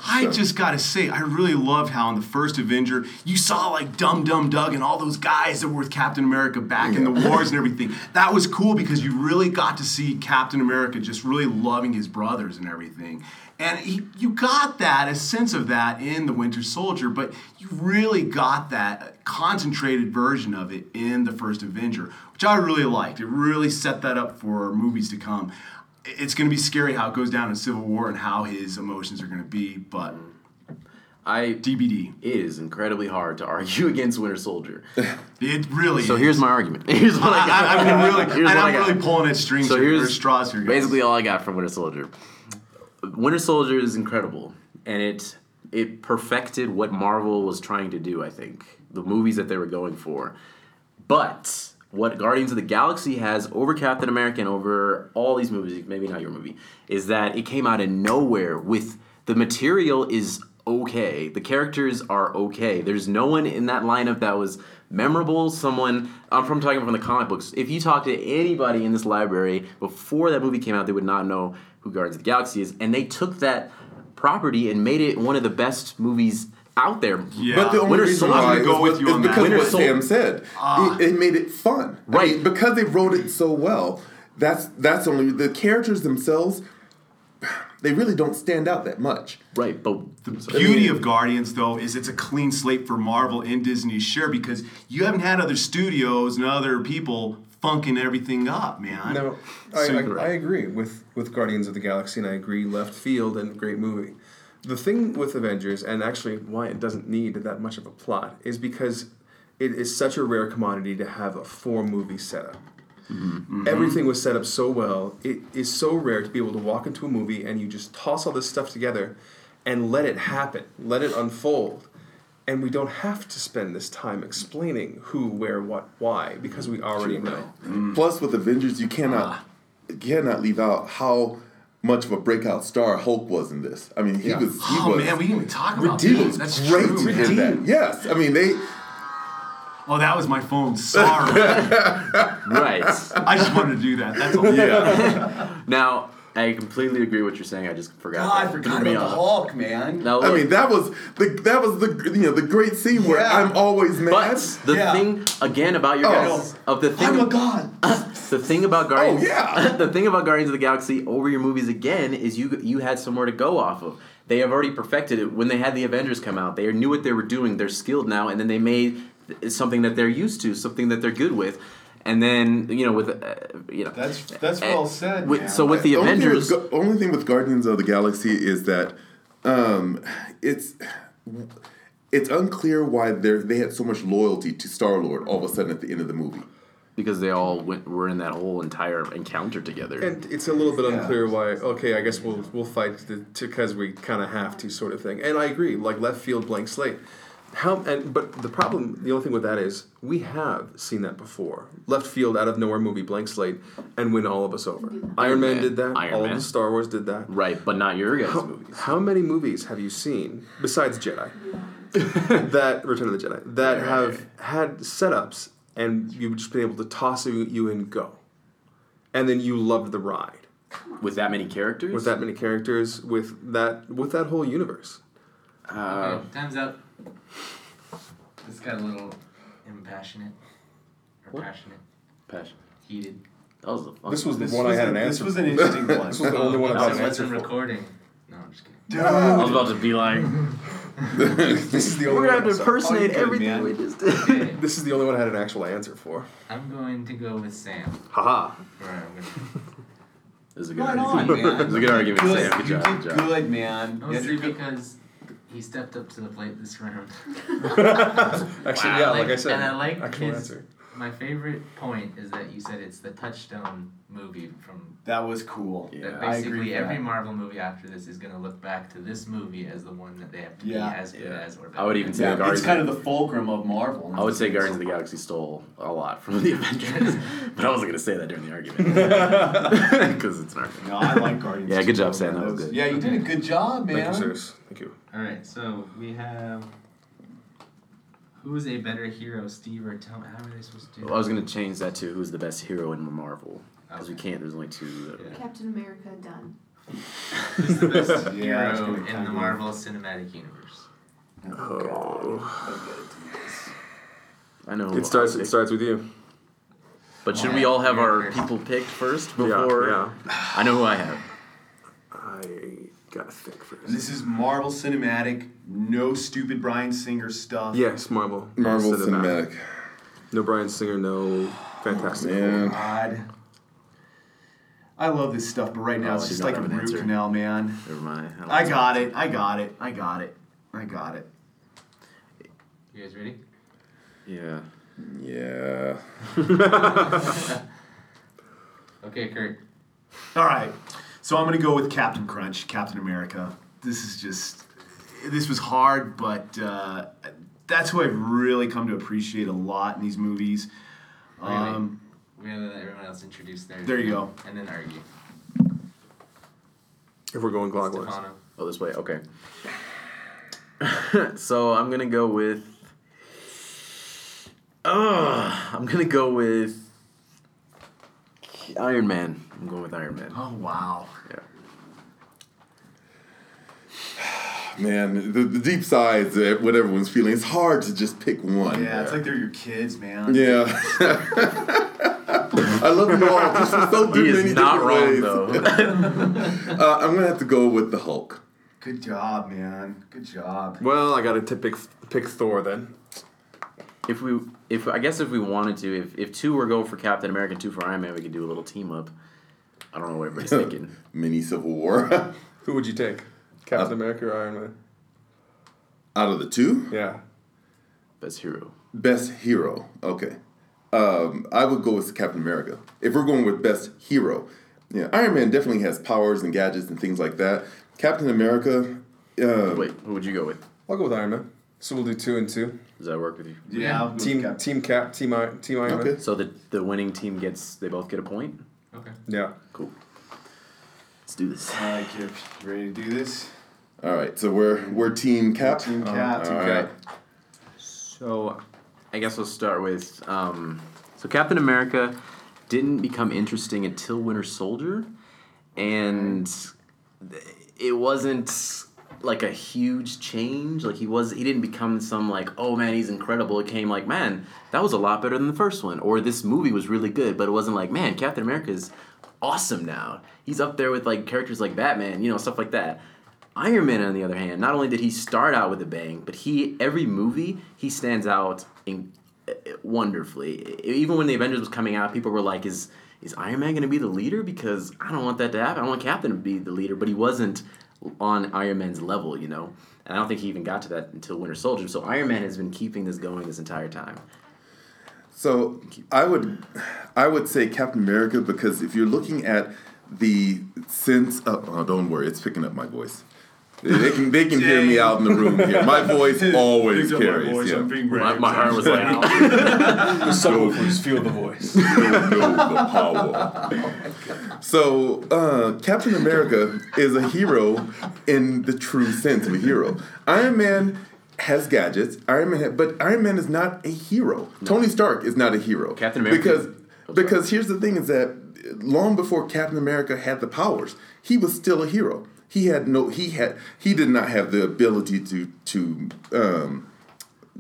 I just gotta say, I really loved how in the first Avenger you saw like Dum Dum Doug and all those guys that were with Captain America back in the wars and everything. That was cool because you really got to see Captain America just really loving his brothers and everything. And he, you got that, a sense of that in the Winter Soldier, but you really got that concentrated version of it in the first Avenger, which I really liked. It really set that up for movies to come it's going to be scary how it goes down in Civil War and how his emotions are going to be, but I DBD. It is incredibly hard to argue against Winter Soldier. It really So is. here's my argument. Here's what I, I, got. I, I mean, really, Here's and I'm I really pulling at strings So here, here's straws here, guys. basically all I got from Winter Soldier. Winter Soldier is incredible, and it it perfected what Marvel was trying to do. I think the movies that they were going for, but what Guardians of the Galaxy has over Captain America and over all these movies, maybe not your movie, is that it came out of nowhere with the material is okay. The characters are okay. There's no one in that lineup that was memorable. Someone I'm from talking from the comic books. If you talk to anybody in this library before that movie came out, they would not know who Guardians of the Galaxy is. And they took that property and made it one of the best movies out there. Yeah. But the only Winter reason Soldier- why I'm gonna go with you is on because Winter what Sol- Sam said. it, ah. it made it fun, I Right. mean, because they wrote it so well. That's that's only the characters themselves. They really don't stand out that much. Right, but The beauty of Guardians, though, is it's a clean slate for Marvel and Disney, sure, because you haven't had other studios and other people funking everything up, man. No, I, So- I, I agree with, with Guardians of the Galaxy, and I agree left field and great movie. The thing with Avengers, and actually why it doesn't need that much of a plot, is because it is such a rare commodity to have a four movie setup. Mm-hmm. Everything was set up so well. It is so rare to be able to walk into a movie and you just toss all this stuff together and let it happen, let it unfold. And we don't have to spend this time explaining who, where, what, why, because we already know. Mm. Plus, with Avengers, you cannot ah. you cannot leave out how much of a breakout star Hulk was in this. I mean, he Yeah. was. He Oh, was man, we didn't even talk about he that. was That's great true, in man. that. Yes, I mean they. Oh, that was my phone. Sorry. right. I just wanted to do that. That's all. Yeah, Now, I completely agree with what you're saying. I just forgot. God, I forgot Threw me about the off. Hulk, man. Now, I mean that was the that was the you know the great scene where Yeah. I'm always mad. but the Yeah. thing again about your Oh. guys of the thing I'm a god. the thing about Guardians Oh, yeah. the thing about Guardians of the Galaxy over your movies again is you you had somewhere to go off of. They have already perfected it. When they had the Avengers come out, they knew what they were doing. They're skilled now, and then they made something that they're used to, something that they're good with. And then you know with uh, you know That's that's well said. with, man. so with the only Avengers, Thing with, only thing with Guardians of the Galaxy is that um, it's it's unclear why they they had so much loyalty to Star Lord all of a sudden at the end of the movie. because they all went were in that whole entire encounter together. And it's a little bit Yeah. unclear why. Okay, I guess we'll we'll fight because we kind of have to, sort of thing. And I agree, like left field blank slate. How and but the problem, the only thing with that is we have seen that before. Left field, out of nowhere movie, blank slate, and win all of us over. Iron Man Man. did that. Iron all Man. of the Star Wars did that. right, but not your guys' How, movies. how many movies have you seen besides Jedi? that Return of the Jedi that have had setups and you've just been able to toss you, you and go, and then you loved the ride with that many characters? with that many characters with that with that whole universe. Uh, Okay, time's up. This got a little impassionate. Or What? passionate. passion. Heated. That was the fun. This was the This one I was had a- an This answer. was for. an interesting one. This was the only one I That had was an what's answer in for. recording. No, I'm just kidding. I was about to be like, This is the we're only gonna have one. to impersonate good, everything man. we just did. Okay, This is the only one I had an actual answer for. I'm going to go with Sam. Haha. Alright, I'm gonna This is a good Right argument. on, man. This is a good argument, Sam. Good you job. did Good job. man. Mostly Yeah, because he stepped up to the plate this round. Actually, Wow, yeah, like, like- I said, and I like actual his- answer. My favorite point is that you said it's the touchstone movie from That was cool. Yeah. that I agree basically with every that. Marvel movie after this is gonna look back to this movie as the one that they have to Yeah. be as good Yeah. as or better. I would even than. say Yeah, Guardians it's kind of the fulcrum of Marvel. I would say Guardians of the Galaxy stole a lot from the Avengers, but I wasn't gonna say that during the argument because it's an argument. No, I like Guardians. Yeah, good job, Sam. That was good. Yeah, you did a good job, man. Thank you, sirs. Thank you. All right, so we have. Who's a better hero, Steve or Tom? How are they supposed to do? Well, I was gonna change that to who's the best hero in Marvel because we Okay. can't. There's only two. That Yeah. Captain America done. Who's the best Yeah, hero gonna in the be- Marvel Cinematic Universe? Oh. oh. I know. It starts. It starts with you. But should Yeah, we all have our first. people picked first Yeah, before? yeah. I know who I have. I gotta think first. And this is Marvel Cinematic, no stupid Bryan Singer stuff. Yes, Marvel. Marvel Cinematic. No Bryan Singer. No Fantastic. Man. God. I love this stuff, but right now Oh, it's just like a root answer. canal, man. Never mind. don't I got it. I got it. I got it. I got it. You guys ready? Yeah. Yeah. Okay, Kurt. All right. So I'm going to go with Captain Crunch, Captain America. This is just, this was hard, but uh, that's who I've really come to appreciate a lot in these movies. Really? Um, We gotta let everyone else introduce theirs. There you go. And then argue. If we're going clockwise. Stefano. Oh, this way. Okay. so I'm gonna go with. Uh, I'm gonna go with Iron Man. I'm going with Iron Man. oh, wow. Yeah. Man, the, the deep sides, uh, what everyone's feeling, it's hard to just pick one. Yeah, it's like they're your kids, man. Yeah. I love them all just in so He many is not wrong ways. though. Uh, I'm gonna have to go with the Hulk. Good job, man. Good job. Well, I gotta t- pick pick Thor then. if we, if I guess if we wanted to, if if two were going for Captain America, and two for Iron Man, we could do a little team up. I don't know what everybody's thinking. Mini Civil War. Who would you take? Captain America or Iron Man? Out of the two, Yeah. Best hero. best hero. Okay. Um, I would go with Captain America. If we're going with best hero, yeah, Iron Man definitely has powers and gadgets and things like that. Captain America. Uh, Wait, who would you go with? I'll go with Iron Man. So we'll do two and two. Does that work with you? Yeah. I'll go with Team Cap- Team Cap Team I, Team Iron Okay. Man. So the the winning team gets they both get a point. Okay. Yeah. Cool. Let's do this. All right, Kip. You ready to do this? all right, so we're we're Team Cap. Team Cap. all right. So, I guess we'll start with um, so Captain America didn't become interesting until Winter Soldier, and it wasn't like a huge change. Like he was, he didn't become some like, oh man, he's incredible. It came like, man, that was a lot better than the first one, or this movie was really good. But it wasn't like, man, Captain America is awesome now. He's up there with like characters like Batman, you know, stuff like that. Iron Man, on the other hand, not only did he start out with a bang, but he every movie he stands out in, uh, wonderfully. Even when the Avengers was coming out, people were like, "Is is Iron Man going to be the leader?" Because I don't want that to happen. I want Captain to be the leader, but he wasn't on Iron Man's level, you know. And I don't think he even got to that until Winter Soldier. So Iron Man has been keeping this going this entire time. So I would, I would say Captain America because if you're looking at the sense of, oh, don't worry, it's picking up my voice. They they can they can hear me out in the room here. My voice always Picked up my carries. voice, yeah. I'm being My, my heart was like, The subwoofers feel the voice. Feel the power. So, uh, Captain America is a hero in the true sense of a hero. Iron Man has gadgets. Iron Man, ha- but Iron Man is not a hero. Tony Stark is not a hero. Captain America- because Oh, because here's the thing: is that long before Captain America had the powers, he was still a hero. He had no. He had. He did not have the ability to to um,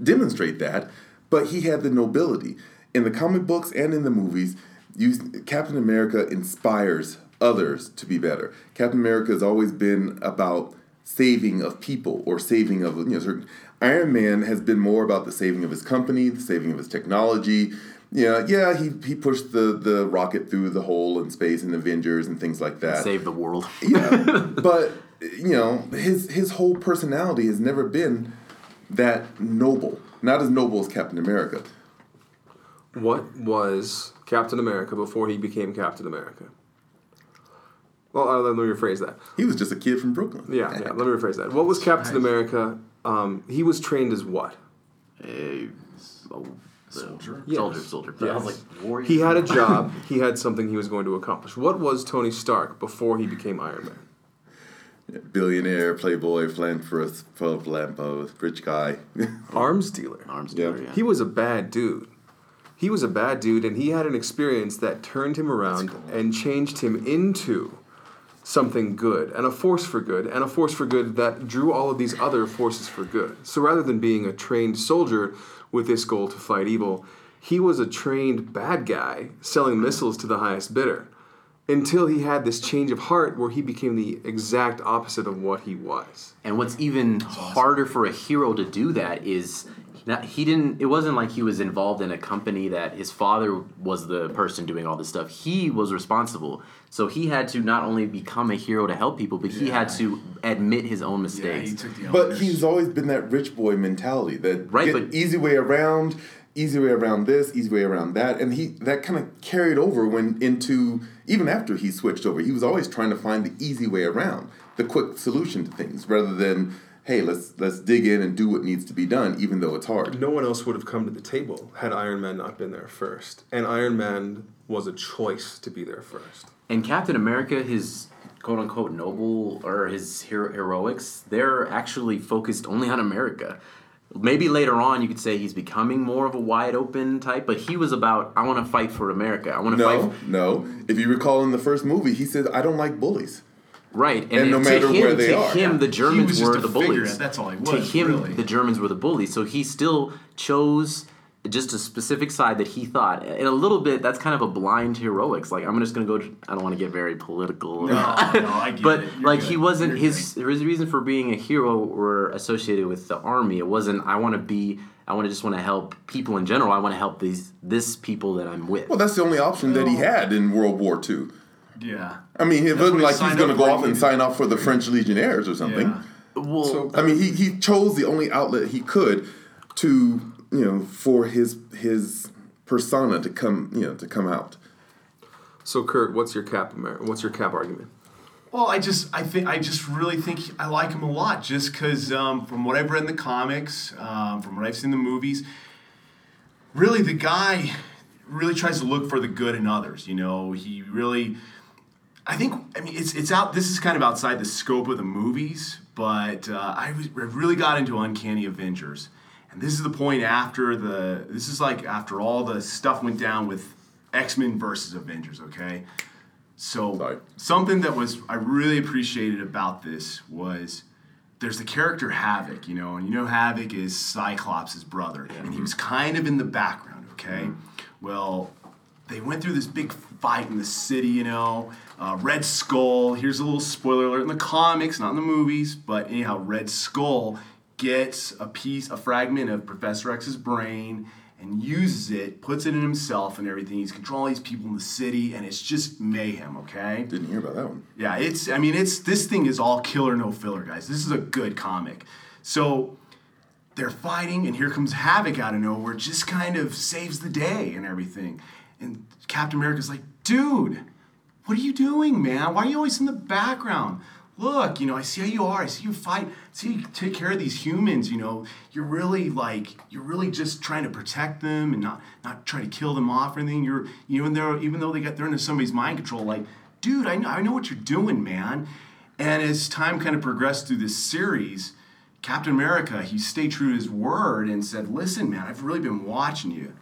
demonstrate that, but he had the nobility. In the comic books and in the movies, you, Captain America inspires others to be better. Captain America has always been about saving of people or saving of you know certain. Iron Man has been more about the saving of his company, the saving of his technology. Yeah, yeah, he, he pushed the, the rocket through the hole in space in Avengers and things like that. save the world. Yeah, but you know, his his whole personality has never been that noble. Not as noble as Captain America. What was Captain America before he became Captain America? Well, uh, let me rephrase that. He was just a kid from Brooklyn. Yeah, yeah. Let me rephrase that. What was Captain America? Um, he was trained as what? A soldier. Yes. Soldier. Soldier. But I was like warrior. He had a job. he had something he was going to accomplish. What was Tony Stark before he became Iron Man? Billionaire, playboy, philanthropist, full of rich guy. Arms dealer. Arms Yeah. dealer. Yeah. He was a bad dude. He was a bad dude, and he had an experience that turned him around and changed him into something good, and a force for good, and a force for good that drew all of these other forces for good. So rather than being a trained soldier with this goal to fight evil, he was a trained bad guy selling missiles to the highest bidder until he had this change of heart where he became the exact opposite of what he was. And what's even harder for a hero to do that is not, he didn't. It wasn't like he was involved in a company that his father was the person doing all this stuff. He was responsible, so he had to not only become a hero to help people, but he had to admit his own mistakes. Yeah, he But he's always been that rich boy mentality that Right, get but- easy way around, easy way around this, easy way around that, and he that kind of carried over when into even after he switched over, he was always trying to find the easy way around, the quick solution to things, rather than hey let's let's dig in and do what needs to be done, even though it's hard. No one else would have come to the table had Iron Man not been there first. And Iron Man was a choice to be there first. And Captain America, his quote unquote noble or his hero- heroics, they're actually focused only on America. Maybe later on you could say he's becoming more of a wide open type, but he was about I want to fight for America. I want to No, fight. no. No. If you recall in the first movie, he said, "I don't like bullies." Right, and, And no to matter him, where they to are. him, the Germans were the figurehead, bullies. that's all he To him, really. the Germans were the bullies. So he still chose just a specific side that he thought, and a little bit. That's kind of a blind heroics. Like I'm just gonna go. I don't want to get very political. No, no, I get but it. Like good. he wasn't You're his his reason for being a hero were associated with the army. It wasn't. I want to be. I want to just want to help people in general. I want to help these this people that I'm with. Well, that's the only option that he had in World War II. Yeah. I mean, it That's wasn't what he like he's going to go off and sign up for the French Legionnaires or something. Yeah. Well, I mean, he, he chose the only outlet he could to you know for his his persona to come you know to come out. So Kurt, what's your cap what's your cap argument? Well, I just, I think, I just really think I like him a lot, just because um, from what I've read in the comics, um, from what I've seen in the movies, really the guy really tries to look for the good in others. You know, he really, I think, I mean, it's it's out. This is kind of outside the scope of the movies, but uh, I, was, I really got into Uncanny Avengers, and this is the point after the. This is like after all the stuff went down with X Men versus Avengers. Okay. So something that was I really appreciated about this was there's the character Havoc, you know, and you know Havoc is Cyclops' brother, and he was kind of in the background, okay? Well, they went through this big fight in the city, you know. Uh, Red Skull, here's a little spoiler alert in the comics, not in the movies, but anyhow, Red Skull gets a piece, a fragment of Professor X's brain and uses it, puts it in himself and everything. He's controlling these people in the city, and it's just mayhem, okay? Didn't hear about that one. Yeah, it's. I mean, it's. This thing is all killer, no filler, guys. This is a good comic. So they're fighting, and here comes Havoc out of nowhere, just kind of saves the day and everything. And Captain America's like, dude, what are you doing, man? Why are you always in the background? Look, you know, I see how you are. I see you fight. I see you take care of these humans. You know, you're really like, you're really just trying to protect them and not not try to kill them off or anything. You're you know though even though they got they're under somebody's mind control. Like, dude, I know I know what you're doing, man. And as time kind of progressed through this series, Captain America, he stayed true to his word and said, "Listen, man, I've really been watching you.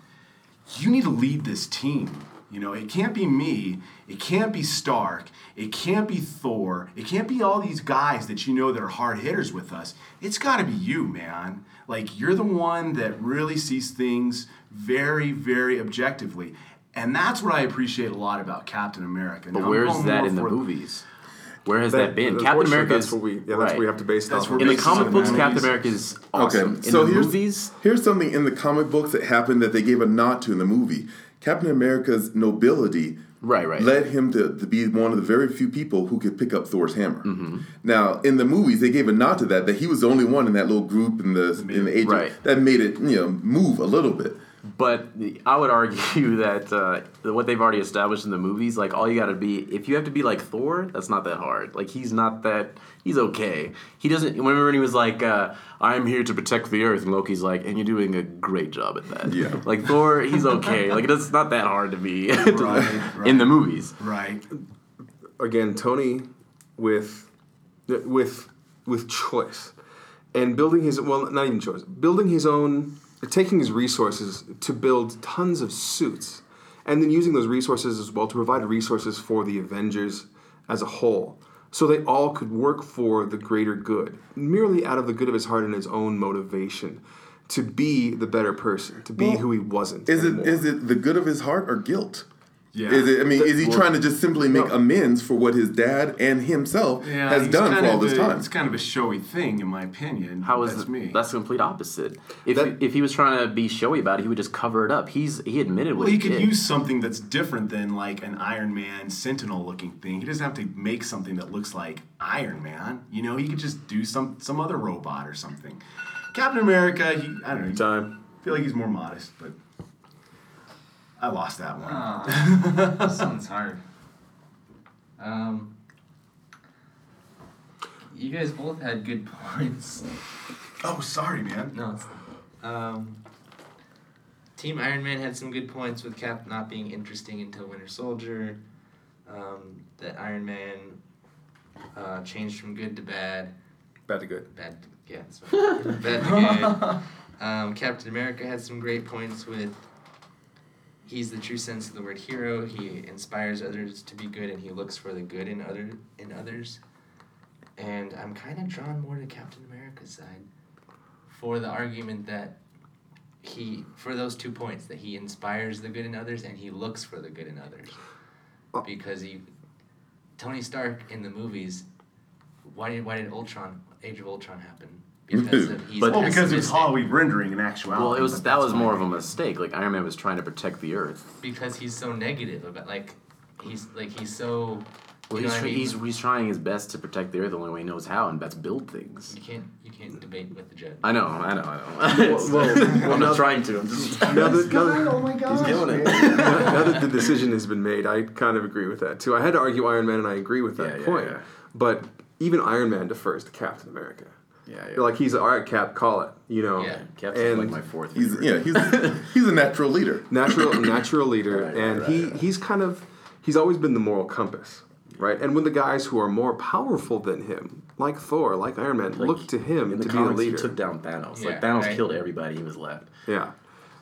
You need to lead this team. You know, it can't be me. It can't be Stark. It can't be Thor. It can't be all these guys that you know that are hard hitters with us. It's got to be you, man. Like you're the one that really sees things very, very objectively." And that's what I appreciate a lot about Captain America. But Now, where's that in the movies? Where has That- that, been? Captain America that's is what we- yeah, that's what we have to base it That's off what of. in the comic books. movies. Captain America is awesome. Okay, in so the here's movies, here's something in the comic books that happened that they gave a nod to in the movie. Captain America's nobility right, right. led him to, to be one of the very few people who could pick up Thor's hammer. Mm-hmm. Now, in the movies, they gave a nod to that that he was the only one in that little group in the in the age Right. that made it you know move a little bit. But I would argue that uh, what they've already established in the movies, like all you got to be, if you have to be like Thor, that's not that hard. Like he's not that. He's okay. He doesn't. Remember when he was like, uh, "I'm here to protect the Earth," and Loki's like, "And you're doing a great job at that." Yeah. Like Thor, he's okay. like it's not that hard to be Right, in the movies. Right. again, Tony with with with choice and building his well, not even choice, building his own, taking his resources to build tons of suits, and then using those resources as well to provide resources for the Avengers as a whole. So they all could work for the greater good, merely out of the good of his heart and his own motivation, to be the better person, to be Well, who he wasn't. Is it anymore. is it the good of his heart or guilt? Yeah. Is it? I mean, is he trying to just simply make no. amends for what his dad and himself Yeah, has done for all this a- time? It's kind of a showy thing, in my opinion. How is that's that- me? That's the complete opposite. If That- if he was trying to be showy about it, he would just cover it up. He's he admitted what Well, he he could did. use something that's different than like an Iron Man Sentinel looking thing. He doesn't have to make something that looks like Iron Man. You know, he could just do some some other robot or something. Captain America, he I don't know. time? I feel like he's more modest, but I lost that one. Oh, this one's hard. Um, you guys both had good points. Oh, sorry, man. No, it's um, Team Iron Man had some good points with Cap not being interesting until Winter Soldier. Um, that Iron Man uh, changed from good to bad. Bad to good. Bad, yeah, bad to good. Um, Captain America had some great points with. He's the true sense of the word hero. He inspires others to be good, and he looks for the good in other in others. And I'm kind of drawn more to Captain America's side, for the argument that he, for those two points, that he inspires the good in others and he looks for the good in others, because he, Tony Stark in the movies, why did why did Ultron Age of Ultron happen? Because of, he's But- Well, because it was pessimistic. Hollywood rendering in actuality. well, it was that was more of a mistake. Like Iron Man was trying to protect the Earth. because he's so negative about like he's like he's so Well, he's, what I mean? he's he's trying his best to protect the Earth the only way he knows how, and that's build things. you can't you can't debate with the judge. I know, I know, I know. It's- well, I'm not trying to. I'm just. Now that, now Oh my god. He's killing it. now, now that the decision has been made, I kind of agree with that too. I had to argue Iron Man, and I agree with that Yeah, yeah, point. yeah. But even Iron Man defers to Captain America. Yeah, You're Like he's all right, Cap, call it. You know, Yeah, Cap's like my fourth. He's yeah, he's he's a natural leader. natural natural leader, Right, and right, he right, right. he's kind of he's always been the moral compass, right? And when the guys who are more powerful than him, like Thor, like Iron Man, Like, look to him in the to be the leader. he took down Thanos. Yeah, like Thanos right. killed everybody. He was left. Yeah.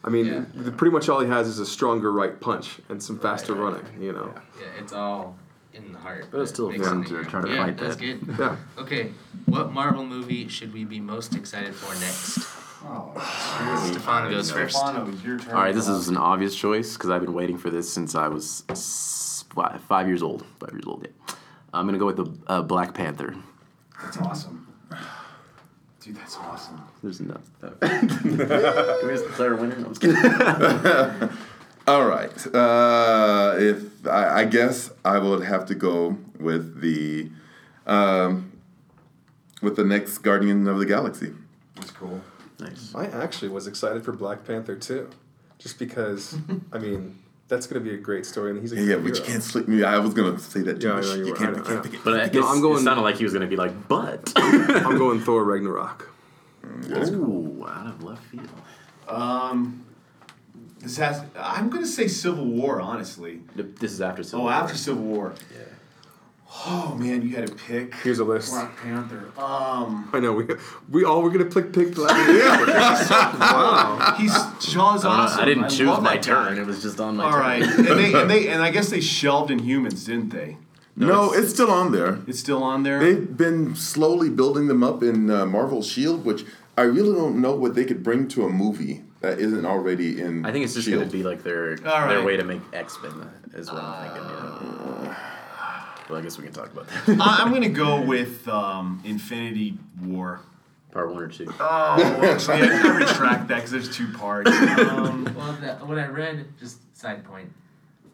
I mean, Yeah. the- pretty much all he has is a stronger right punch and some faster right. running, you know. Yeah, it's all in the heart. But it's still makes fun it to try to yeah, fight that's that. good. Yeah. Okay, what Marvel movie should we be most excited for next? Oh, Stefan goes first. Stefano, it's your turn. All right, this is an obvious choice because I've been waiting for this since I was s- five years old. Five years old, yeah. I'm gonna go with the uh, Black Panther. That's awesome. Dude, that's awesome. There's no. Can we just declare a winner? No, I'm just kidding. All right. Uh, if I, I guess I would have to go with the um, with the next Guardian of the Galaxy. That's cool. nice. I actually was excited for Black Panther too, just because, I mean, that's going to be a great story, and he's a Yeah, great but you can't slip me. I was gonna say that too. Yeah, I but know, you you can't, were- you I can't know. pick it. But No, I'm going- it sounded like he was gonna be like, but. I'm going Thor Ragnarok. Ooh, out of left field. Um, this has. I'm gonna say Civil War, honestly. This is after Civil War. Oh, War. after Civil War. Yeah. Oh man, you had to pick. Here's a list. Black Panther. Um, I know we we all were going to pick pick Black Panther. wow. he's Shaw's I, awesome. I didn't choose my that guy. turn. It was just on my All turn. right, and they and they and I guess they shelved Inhumans, didn't they? No, it's still on there. It's still on there. They've been slowly building them up in uh, Marvel Shield, which I really don't know what they could bring to a movie that isn't already in. I think it's just Shield. gonna be like their All their right. way to make X Men is what I'm thinking. Yeah. Well, I guess we can talk about that. I, I'm gonna go with um, Infinity War. Part one or two. Oh, actually, I can retract that because there's two parts. Um, Well, the, what I read, just side point,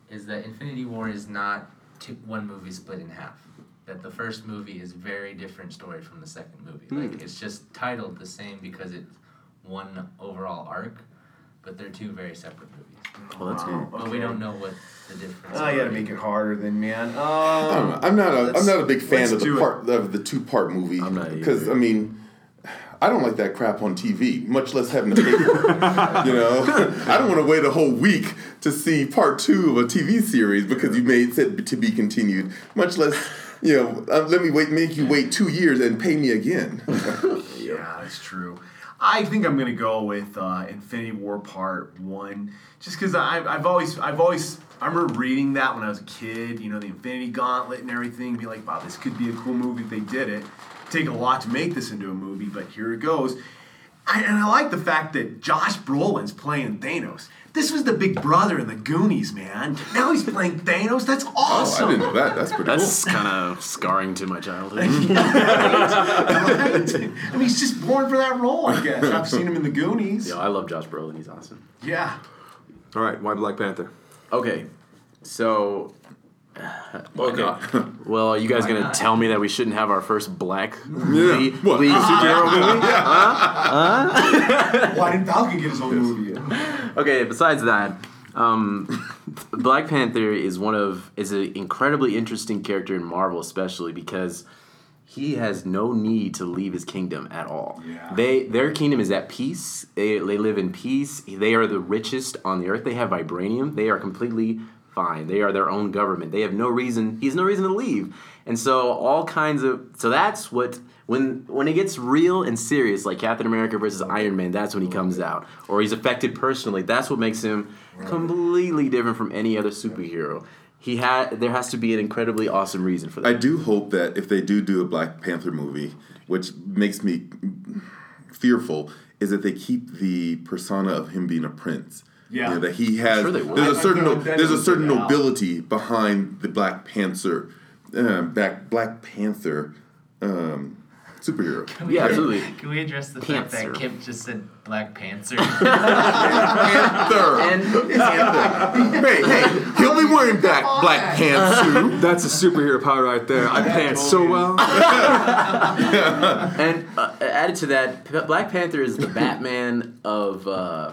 is that Infinity War is not two, one movie split in half. That the first movie is very different story from the second movie. Like it's just titled the same because it's one overall arc, but they're two very separate movies. Well, that's Wow. cool. But we don't know what the difference. I gotta make it harder than man. I don't know. Um, I'm not a I'm not a big fan of the do it. part of the two part movie I'm not because. I mean. I don't like that crap on TV, much less having to pay for it. You know, I don't want to wait a whole week to see part two of a TV series because you made it to be continued. Much less, you know, uh, let me wait, make you wait two years and pay me again. Yeah, that's true. I think I'm gonna go with uh, Infinity War Part One, just because I've, always I've always I remember reading that when I was a kid. You know, the Infinity Gauntlet and everything. Be like, wow, this could be a cool movie if they did it. Take a lot to make this into a movie, but here it goes. I, and I like the fact that Josh Brolin's playing Thanos. This was the big brother in the Goonies, man. Now he's playing Thanos. That's Oh, awesome. I didn't know that. That's pretty That's cool. kind of scarring to my childhood. Right? I mean, he's just born for that role, I guess. I've seen him in the Goonies. Yeah, I love Josh Brolin. He's awesome. Yeah. All right, why Black Panther? Okay, so. Okay. Well, are you guys Why gonna not? tell me that we shouldn't have our first black lead, What? lead superhero movie? Why didn't Falcon get his own movie? yet? Okay, besides that, um, Black Panther is one of is an incredibly interesting character in Marvel, especially because he has no need to leave his kingdom at all. Yeah. They their kingdom is at peace. They they live in peace. They are the richest on the earth. They have vibranium. They are completely fine. They are their own government. They have no reason. He has no reason to leave. And so all kinds of so that's what when when it gets real and serious, like Captain America versus Iron Man, that's when he comes out. Or he's affected personally. That's what makes him completely different from any other superhero. He had there has to be an incredibly awesome reason for that. I do hope that if they do do a Black Panther movie, which makes me fearful, is that they keep the persona of him being a prince. Yeah. You that he has. sure they there's I- a I certain no, there's a certain nobility behind the Black Panther, uh, Black Black Panther um, superhero. yeah, absolutely. Can we address the fact that Kip just said Black Panther? Panther. And hey, hey, he'll be wearing black black pants too. That's a superhero power right there. I pants so well. And uh, added to that, Black Panther is the Batman of uh,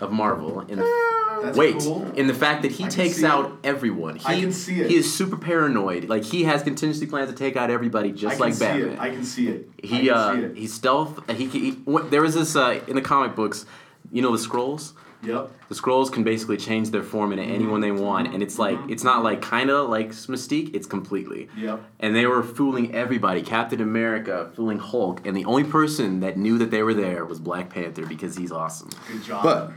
of Marvel. In the, That's wait, cool. in the fact that he I takes out it. everyone. He, I can see it. He is super paranoid. Like he has contingency plans to take out everybody, just like Bat. I can see Batman. it. I can see it. I He can uh see it. he stealth. He, he, what, there was this uh, in the comic books. You know the Skrulls. Yep. The Skrulls can basically change their form into anyone they want, and it's like it's not like kind of like Mystique. It's completely. Yep. And they were fooling everybody. Captain America fooling Hulk, and the only person that knew that they were there was Black Panther because he's awesome. Good job. But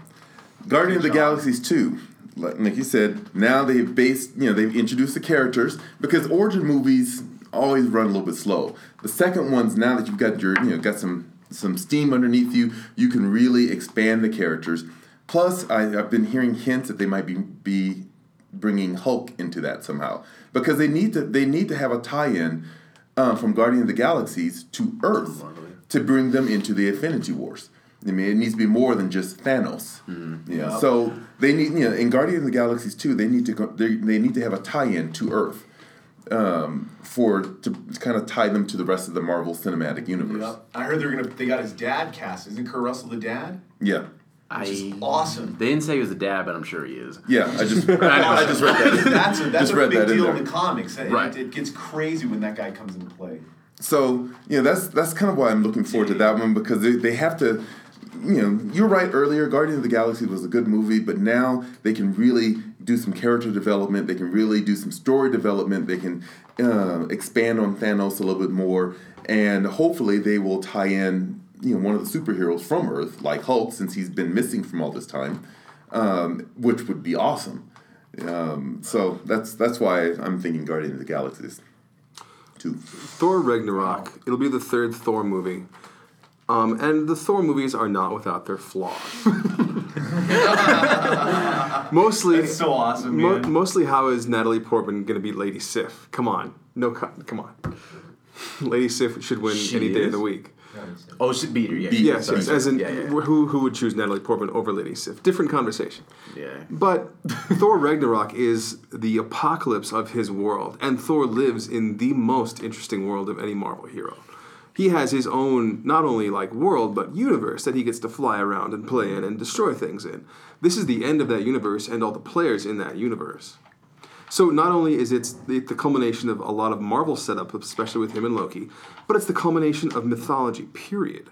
Guardian of the. Galaxies 2, like, like you said, now they've based, you know, they've introduced the characters because origin movies always run a little bit slow. The second ones, now that you've got your, you know, got some some steam underneath you, you can really expand the characters. Plus, I, I've been hearing hints that they might be be bringing Hulk into that somehow because they need to they need to have a tie-in uh, from Guardian of the Galaxies to Earth to bring them into the Infinity Wars. I mean, it needs to be more than just Thanos. Yeah. Yep. So they need, you know, in Guardians of the Galaxies too, they need to go, they, they need to have a tie-in to Earth um, for to kind of tie them to the rest of the Marvel Cinematic Universe. Yep. I heard they're gonna. They got his dad cast. Isn't Kurt Russell the dad? Yeah. Which is I awesome. they didn't say he was a dad, but I'm sure he is. Yeah. I just I I, just read that. That's a, that's a big that deal there. in the comics. It- Right. It, gets crazy when that guy comes into play. So you know that's that's kind of why I'm looking forward to that one because they, they have to. You know, you're right. Earlier, Guardian of the Galaxy was a good movie, but now they can really do some character development. They can really do some story development. They can uh, expand on Thanos a little bit more, and hopefully they will tie in. You know, one of the superheroes from Earth, like Hulk, since he's been missing from all this time, um, which would be awesome. Um, so that's that's why I'm thinking Guardian of the Galaxies. Two. Thor Ragnarok. It'll be the third Thor movie. Um, and the Thor movies are not without their flaws. mostly, That's so awesome, mo- man. mostly, how is Natalie Portman going to be Lady Sif? Come on, no, co- come on. Lady Sif should win She any day of is? the week. Oh, she beat her. Yeah. Beat- Yes, Sorry. yes, as in Yeah, yeah. who who would choose Natalie Portman over Lady Sif? Different conversation. Yeah. But Thor Ragnarok is the apocalypse of his world, and Thor lives in the most interesting world of any Marvel hero. He has his own not only like world but universe that he gets to fly around and play in and destroy things in. This is the end of that universe and all the players in that universe. So not only is it the, culmination of a lot of Marvel setup, especially with him and Loki, but it's the culmination of mythology. Period.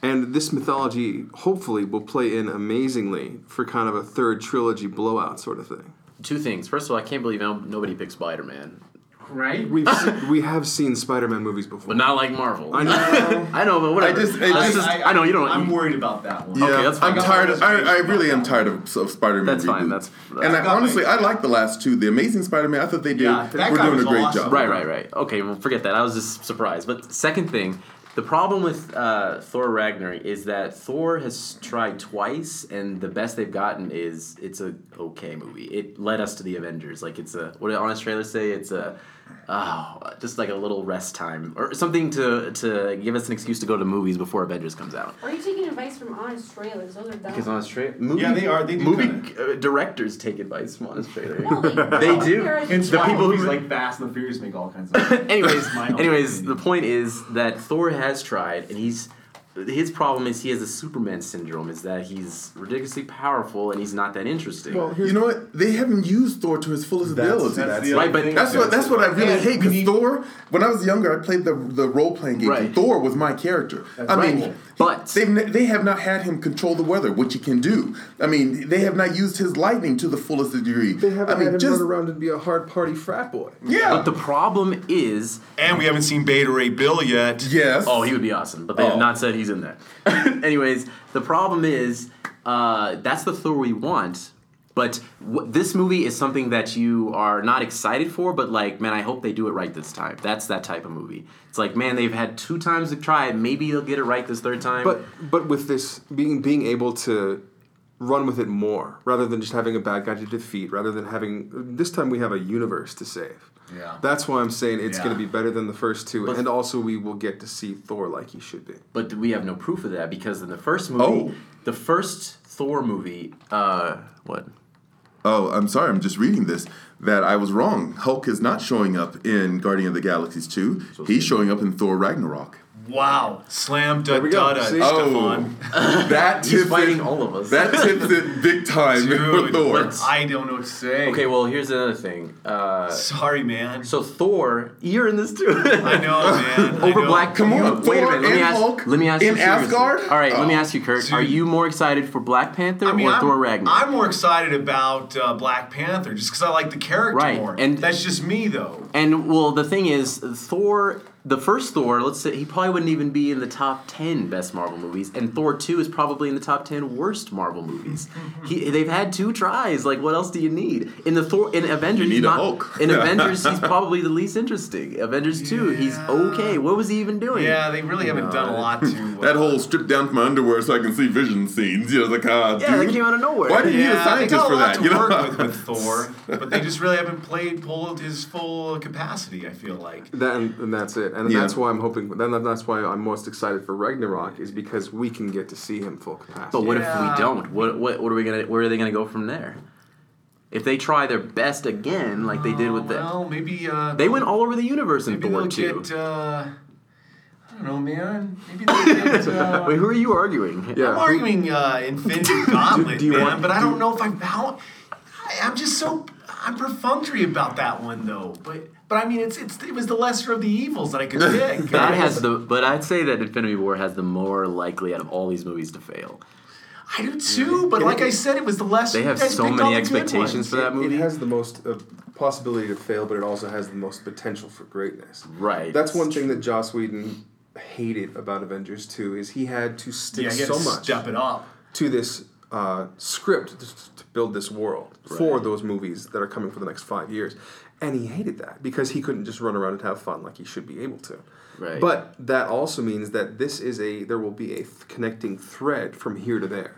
And this mythology hopefully will play in amazingly for kind of a third trilogy blowout sort of thing. Two things. First of all, I can't believe nobody picked Spider Man. Right? We've se- we have seen Spider-Man movies before, But not like Marvel. I know. I know, but whatever. I just- I That's just- I know you don't. I'm you- worried about that one. Yeah, Okay, that's fine. I'm tired. Of, I, I really am tired of, of Spider-Man. That's fine, reboots. that's- and I, honestly. I like the last two. The Amazing Spider-Man. I thought they did. Yeah, that were guy doing was a great awesome. job. Right, right, right. Okay, well, forget that. I was just surprised. But second thing, the problem with uh, Thor Ragnarok is that Thor has tried twice, and the best they've gotten is it's a okay movie. It led us to the Avengers. Like it's a what did honest trailer say? It's a oh, just like a little rest time or something to to give us an excuse to go to movies before Avengers comes out. Are you taking advice from honest trailers? Those are dumb. Because honest trailer, movie, Yeah, they are. They do movie uh, directors take advice from honest trailer. No, they, They do. They're- The people who- like Fast and the Furious make all kinds of. anyways, My own anyways, the point is that Thor has tried, and he's his problem is he has a Superman syndrome. Is that he's ridiculously powerful and he's not that interesting. Well, You know what? They haven't used Thor to his fullest That's- ability. that's That's, the right, but that's what that's what I really Yeah, hate. we Because Thor, when I was younger, I played the the role playing game. Right. and Thor was my character. I right. Mean, But- they've they have not had him control the weather, which he can do. I mean, they have not used his lightning to the fullest degree. they haven't I mean, had him just run around and be a hard party frat boy. yeah. but the problem is, And we haven't seen Beta Ray Bill yet. yes. oh, he would be awesome, but they Oh. have not said he's in there. anyways, the problem is uh, that's the Thor we want. But w- this movie is something that you are not excited for, but like, man, I hope they do it right this time. That's that type of movie. It's like, man, they've had two times to try it. Maybe they'll get it right this third time. But but with this being being able to run with it more rather than just having a bad guy to defeat, rather than having this time we have a universe to save. Yeah. That's why I'm saying it's Yeah. going to be better than the first two, But- and also we will get to see Thor like he should be. But we have no proof of that because in the first movie, Oh. the first Thor movie, uh, what? Oh, I'm sorry. I'm just reading this. That I was wrong. Hulk is not showing up in Guardian of the Galaxies 2. He's showing up in Thor Ragnarok. Wow. Slam da we go. da da, See? Stefan. That He's tips fighting it, all of us. That tips it big time for Dude, Thor. but- I don't know what to say. Okay, well, here's another thing. Uh, Sorry, man. so Thor, you're in this too. I know, man. I Over know. Black. Come you- on, wait a Thor minute. Let me and ask. Hulk let me ask in you seriously. Asgard? All right, let me Oh. ask you, Kurt. Are Dude. you more excited for Black Panther I mean, or I'm, Thor Ragnarok? I'm more excited about uh, Black Panther just because I like the character Right, more. and- that's just me, though. And well, the thing is, Thor, the first Thor, let's say he probably wouldn't even be in the top ten best Marvel movies, and Thor two is probably in the top ten worst Marvel movies. Mm-hmm. he, they've had two tries. Like, what else do you need in the Thor in Avengers? You he's need a not, Hulk. In Avengers, he's probably the least interesting. Avengers two, he's okay. What was he even doing? Yeah, they really haven't done a lot to. That whole strip down to my underwear so I can see vision scenes. You know, like, ah, Yeah, that dude. came out of nowhere. Why do you need a yeah, they scientist a for lot that? to You know? work with with Thor, but they just really haven't played pulled his full capacity. I feel like. That and, and that's it, and Yeah. that's why I'm hoping. Then that's why I'm most excited for Ragnarok is because we can get to see him full capacity. But what if we don't? What what what are we gonna? Where are they gonna go from there? If they try their best again, like they did with the, Well, maybe. Uh, they went all over the universe in Maybe Thor they'll two. get. Uh, I don't know, man. Maybe they'll. Uh, Wait, who are you arguing? Yeah. I'm arguing uh, Infinity Gauntlet, do you man, want- but I do- don't know if I'm how. I, I'm just so I'm perfunctory about that one though. But but I mean, it's it's it was the lesser of the evils that I could pick. That has the, but I'd say that Infinity War has the more likely out of all these movies to fail. I do too, but like I said, it was the lesser. They have so many all the good expectations for that movie. It has the most uh, possibility to fail, but it also has the most potential for greatness. Right. That's one thing that Joss Whedon hated about Avengers 2 is he had to stick Yeah, so much step it up. to this uh, script to, to build this world for those movies that are coming for the next five years. And he hated that because he couldn't just run around and have fun like he should be able to. Right. But that also means that this is a there will be a th- connecting thread from here to there.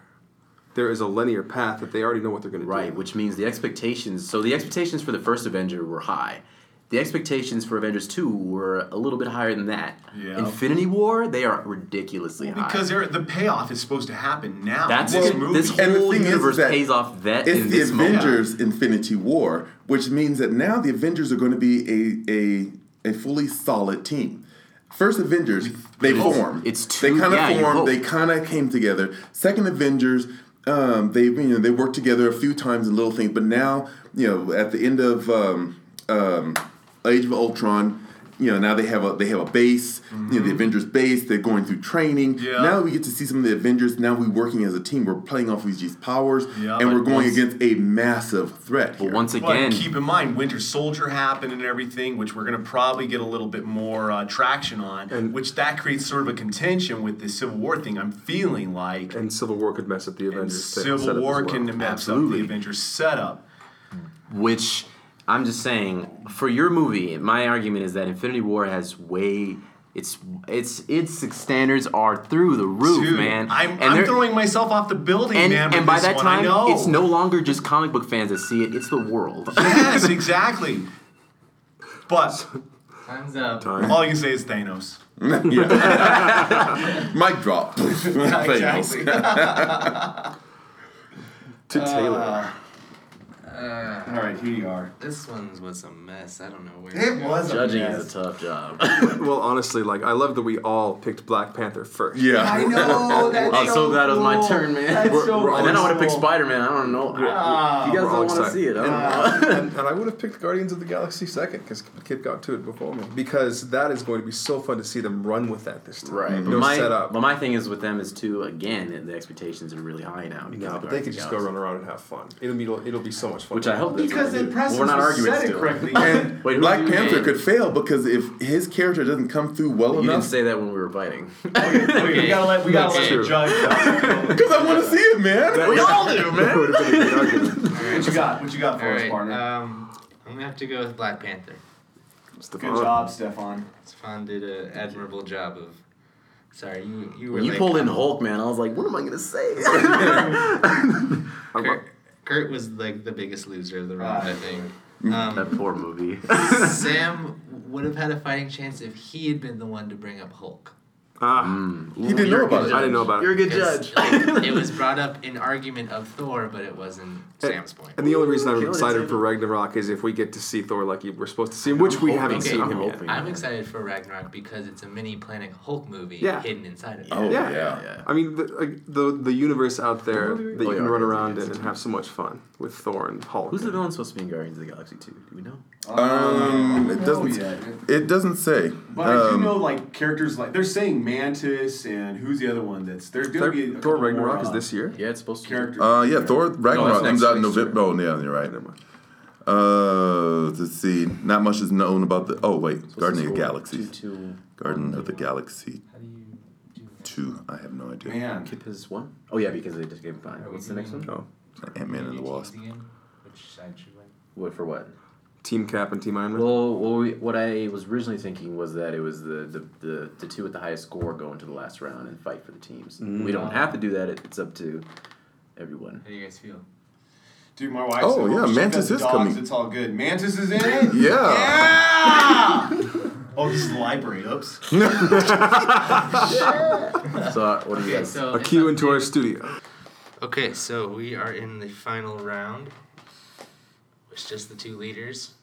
There is a linear path that they already know what they're going to do. Right, which means the expectations. So the expectations for the first Avenger were high. The expectations for Avengers two were a little bit higher than that. Yeah. Infinity War, they are ridiculously high. Because they're- the payoff is supposed to happen now. that's this movie. This whole universe pays off that It's in the moment. Avengers Infinity War, which means that now the Avengers are going to be a, a, a fully solid team. First Avengers, they It's- form. it's They kind of yeah, formed. They kind of came together. Second Avengers, um, they you know they worked together a few times in little things, but now you know at the end of um, um, Age of Ultron. You know now they have a they have a base. You know the Avengers base. They're going through training. Yeah. Now we get to see some of the Avengers. Now we're working as a team. We're playing off of each other's powers, Yeah. and we're going once- against a massive threat. But here. once But again, keep in mind, Winter Soldier happened and everything, which we're going to probably get a little bit more uh, traction on, And- which that creates sort of a contention with the Civil War thing. I'm feeling like And Civil War could mess up the and Avengers. set- Civil setup as War well. can mess up the Avengers setup. which I'm just saying for your movie, my argument is that Infinity War has way its its its standards are through the roof, Dude, man. I'm, And I'm throwing myself off the building, and, man. and with by that one. I time, know. it's no longer just comic book fans that see it; it's the world. yes, exactly. But Time's up. Time. all you can say is Thanos. Mic drop. Thanos. exactly. To Taylor. Uh, Uh, all right, here you are. this one was a mess. I don't know where. It was Judging a is a tough job. well, honestly, like I love that we all picked Black Panther first. Yeah. I know. That's I'm so glad it was my cool. turn, man. That's We're- so we're all and then I would have picked. Spider Man. I don't know. Ah, you guys we're all don't want to excited. see it. I don't know. and, and I would have picked Guardians of the Galaxy second because Kid got to it before me. Because that is going to be so fun to see them run with that this time. Right. No But my, setup. But my thing is with them is too again the expectations are really high now. because No, of but they could Guardians just of go the run around and have fun. It'll be it'll be so much fun. Which I hope that's Because what they in do. Preston We're not arguing said it still. correctly. And Wait, Black Panther mean? could fail because if his character doesn't come through well enough You didn't enough, say that when we were fighting. Okay, we gotta let we gotta let the judge. because I want to see it, man. we all do, man. would have been a great argument. what you got? What you got for All us, right. partner? Um, I'm gonna have to go with Black Panther. Good job, Stefan. Stefan did an admirable job of. Sorry, you you were When you like, pulled in Hulk, man, I was like, what am I gonna say? Kurt, Kurt was like the biggest loser of the round, I think. Um, that poor movie. Sam would have had a fighting chance if he had been the one to bring up Hulk. Ah, He didn't know about it. I didn't know about it. You're it. a good 'Cause, judge. like, it was brought up in argument of Thor, but it wasn't Sam's point. And the only reason I'm Killing it, excited Sam. for Ragnarok is if we get to see Thor like we're supposed to see him, which we hoping- haven't Okay, seen I'm him yet. hoping. I'm excited for Ragnarok because it's a mini Planet Hulk movie Yeah. hidden inside of it. Oh Yeah. yeah. yeah. I mean, the, like, the the universe out there that you Oh, yeah, can run Guardians of around the in and have so much fun with Thor and Hulk. Who's the villain supposed to be in Guardians of the Galaxy 2? Do we know? Um, it doesn't. yet. It doesn't say. But I do Um, know like characters like they're saying Mantis and who's the other one that's there's gonna Thor, be a Thor couple Ragnarok more, is uh, this year. Yeah, it's supposed to. characters. Uh, yeah, Thor Ragnarok next comes out in week, November. Oh, yeah, you're right. Never mind. Uh, let's see. Not much is known about the. Oh wait, Supposed Guardian of the Galaxy. Two, two, Garden of the Galaxy How do you do that? two. I have no idea. Man, Kip is one? Oh yeah, because they just gave him five. What's the next doing- one? Oh, Ant Man and the Teams Wasp. Which side should win? What for what? Team Cap and Team Iron Man. Well, what, we, what I was originally thinking was that it was the, the, the, the two with the highest score go into the last round and fight for the teams. We don't have to do that. It's up to everyone. How do you guys feel? dude, my wife. Oh, yeah, Mantis is dogs, coming. It's all good. Mantis is in it. Yeah. Yeah. oh, this is the library. Oops. So uh, what do you Okay, guys? so a cue into our studio. Okay, so we are in the final round. It's just the two leaders.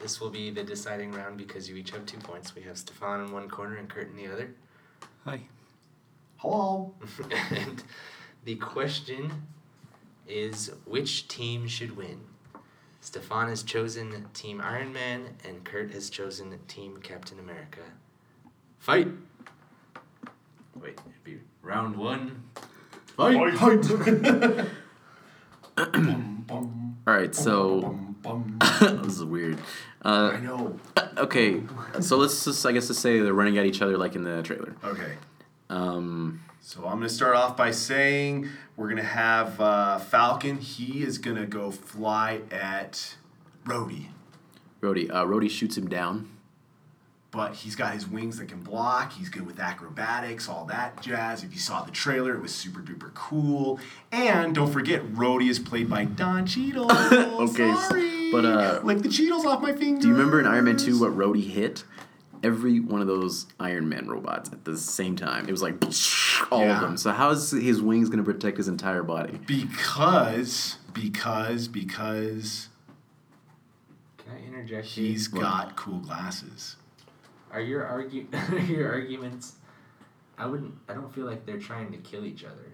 This will be the deciding round because you each have two points. We have Stefan in one corner and Kurt in the other. Hi. Hello. and the question is which team should win? Stefan has chosen Team Iron Man and Kurt has chosen Team Captain America. Fight! Wait, it'd be round one. Fight! All right, so this is weird. Uh, I know. okay, so let's just I guess to say they're running at each other like in the trailer. Okay. Um, So I'm gonna start off by saying we're gonna have uh, Falcon. He is gonna go fly at Rhodey, Rhodey, uh, Rhodey shoots him down. But he's got his wings that can block. He's good with acrobatics, all that jazz. If you saw the trailer, it was super duper cool. And don't forget, Rhodey is played by Don Cheadle. Okay, Sorry. but, uh, lick the Cheadles off my fingers. Do you remember in Iron Man 2 what Rhodey hit? Every one of those Iron Man robots at the same time. It was like all Yeah. of them. So how is his wings going to protect his entire body? Because, because, because Can I interject? he's What? got cool glasses. Are your argu your arguments? I wouldn't. I don't feel like they're trying to kill each other.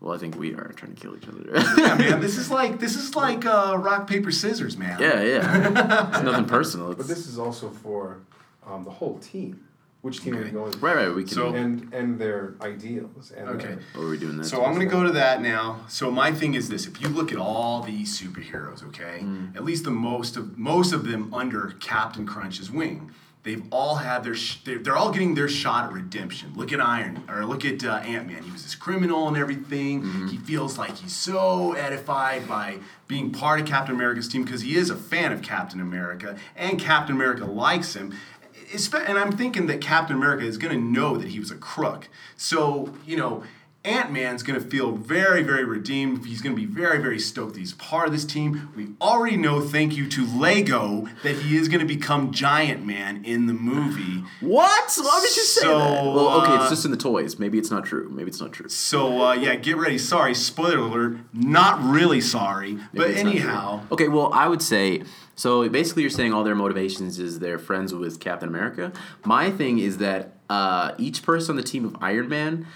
Well, I think we are trying to kill each other. yeah, man. This is like this is like uh, rock paper scissors, man. yeah, yeah. It's nothing personal. But this is also for um, the whole team. Which team are Okay. you going? right, right. We can. So- and and their ideals. And Okay. their- what are we doing that? So I'm gonna go to that now. So my thing is this: if you look at all these superheroes, okay, at least the most of most of them under Captain Crunch's wing, they've all had their sh- they're, all getting their shot at redemption. Look at Iron or look at uh, Ant Man. He was this criminal and everything. He feels like he's so edified by being part of Captain America's team because he is a fan of Captain America and Captain America likes him. And I'm thinking that Captain America is going to know that he was a crook. So, you know, Ant Man's going to feel very, very redeemed. He's going to be very, very stoked that he's part of this team. We already know, thank you to Lego, that he is going to become Giant Man in the movie. What? Why would you say that? Well, okay, uh, it's just in the toys. Maybe it's not true. Maybe it's not true. So, uh, yeah, get ready. Sorry, spoiler alert. Not really sorry. Maybe but it's not true. anyhow. Okay, well, I would say so. Basically, you're saying all their motivations is they're friends with Captain America. My thing is that uh, each person on the team of Iron Man,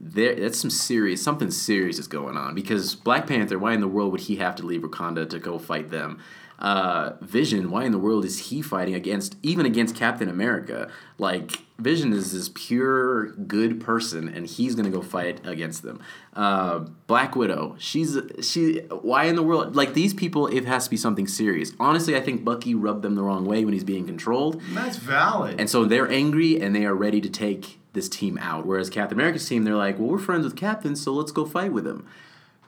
there that's some serious something serious is going on because Black Panther. Why in the world would he have to leave Wakanda to go fight them? Uh, Vision, why in the world is he fighting against even against Captain America? Like Vision is this pure good person, and he's gonna go fight against them. Uh, Black Widow, she's she. Why in the world? Like these people, it has to be something serious. Honestly, I think Bucky rubbed them the wrong way when he's being controlled, That's valid. and so they're angry and they are ready to take this team out. Whereas Captain America's team, they're like, well, we're friends with Captain, so let's go fight with him.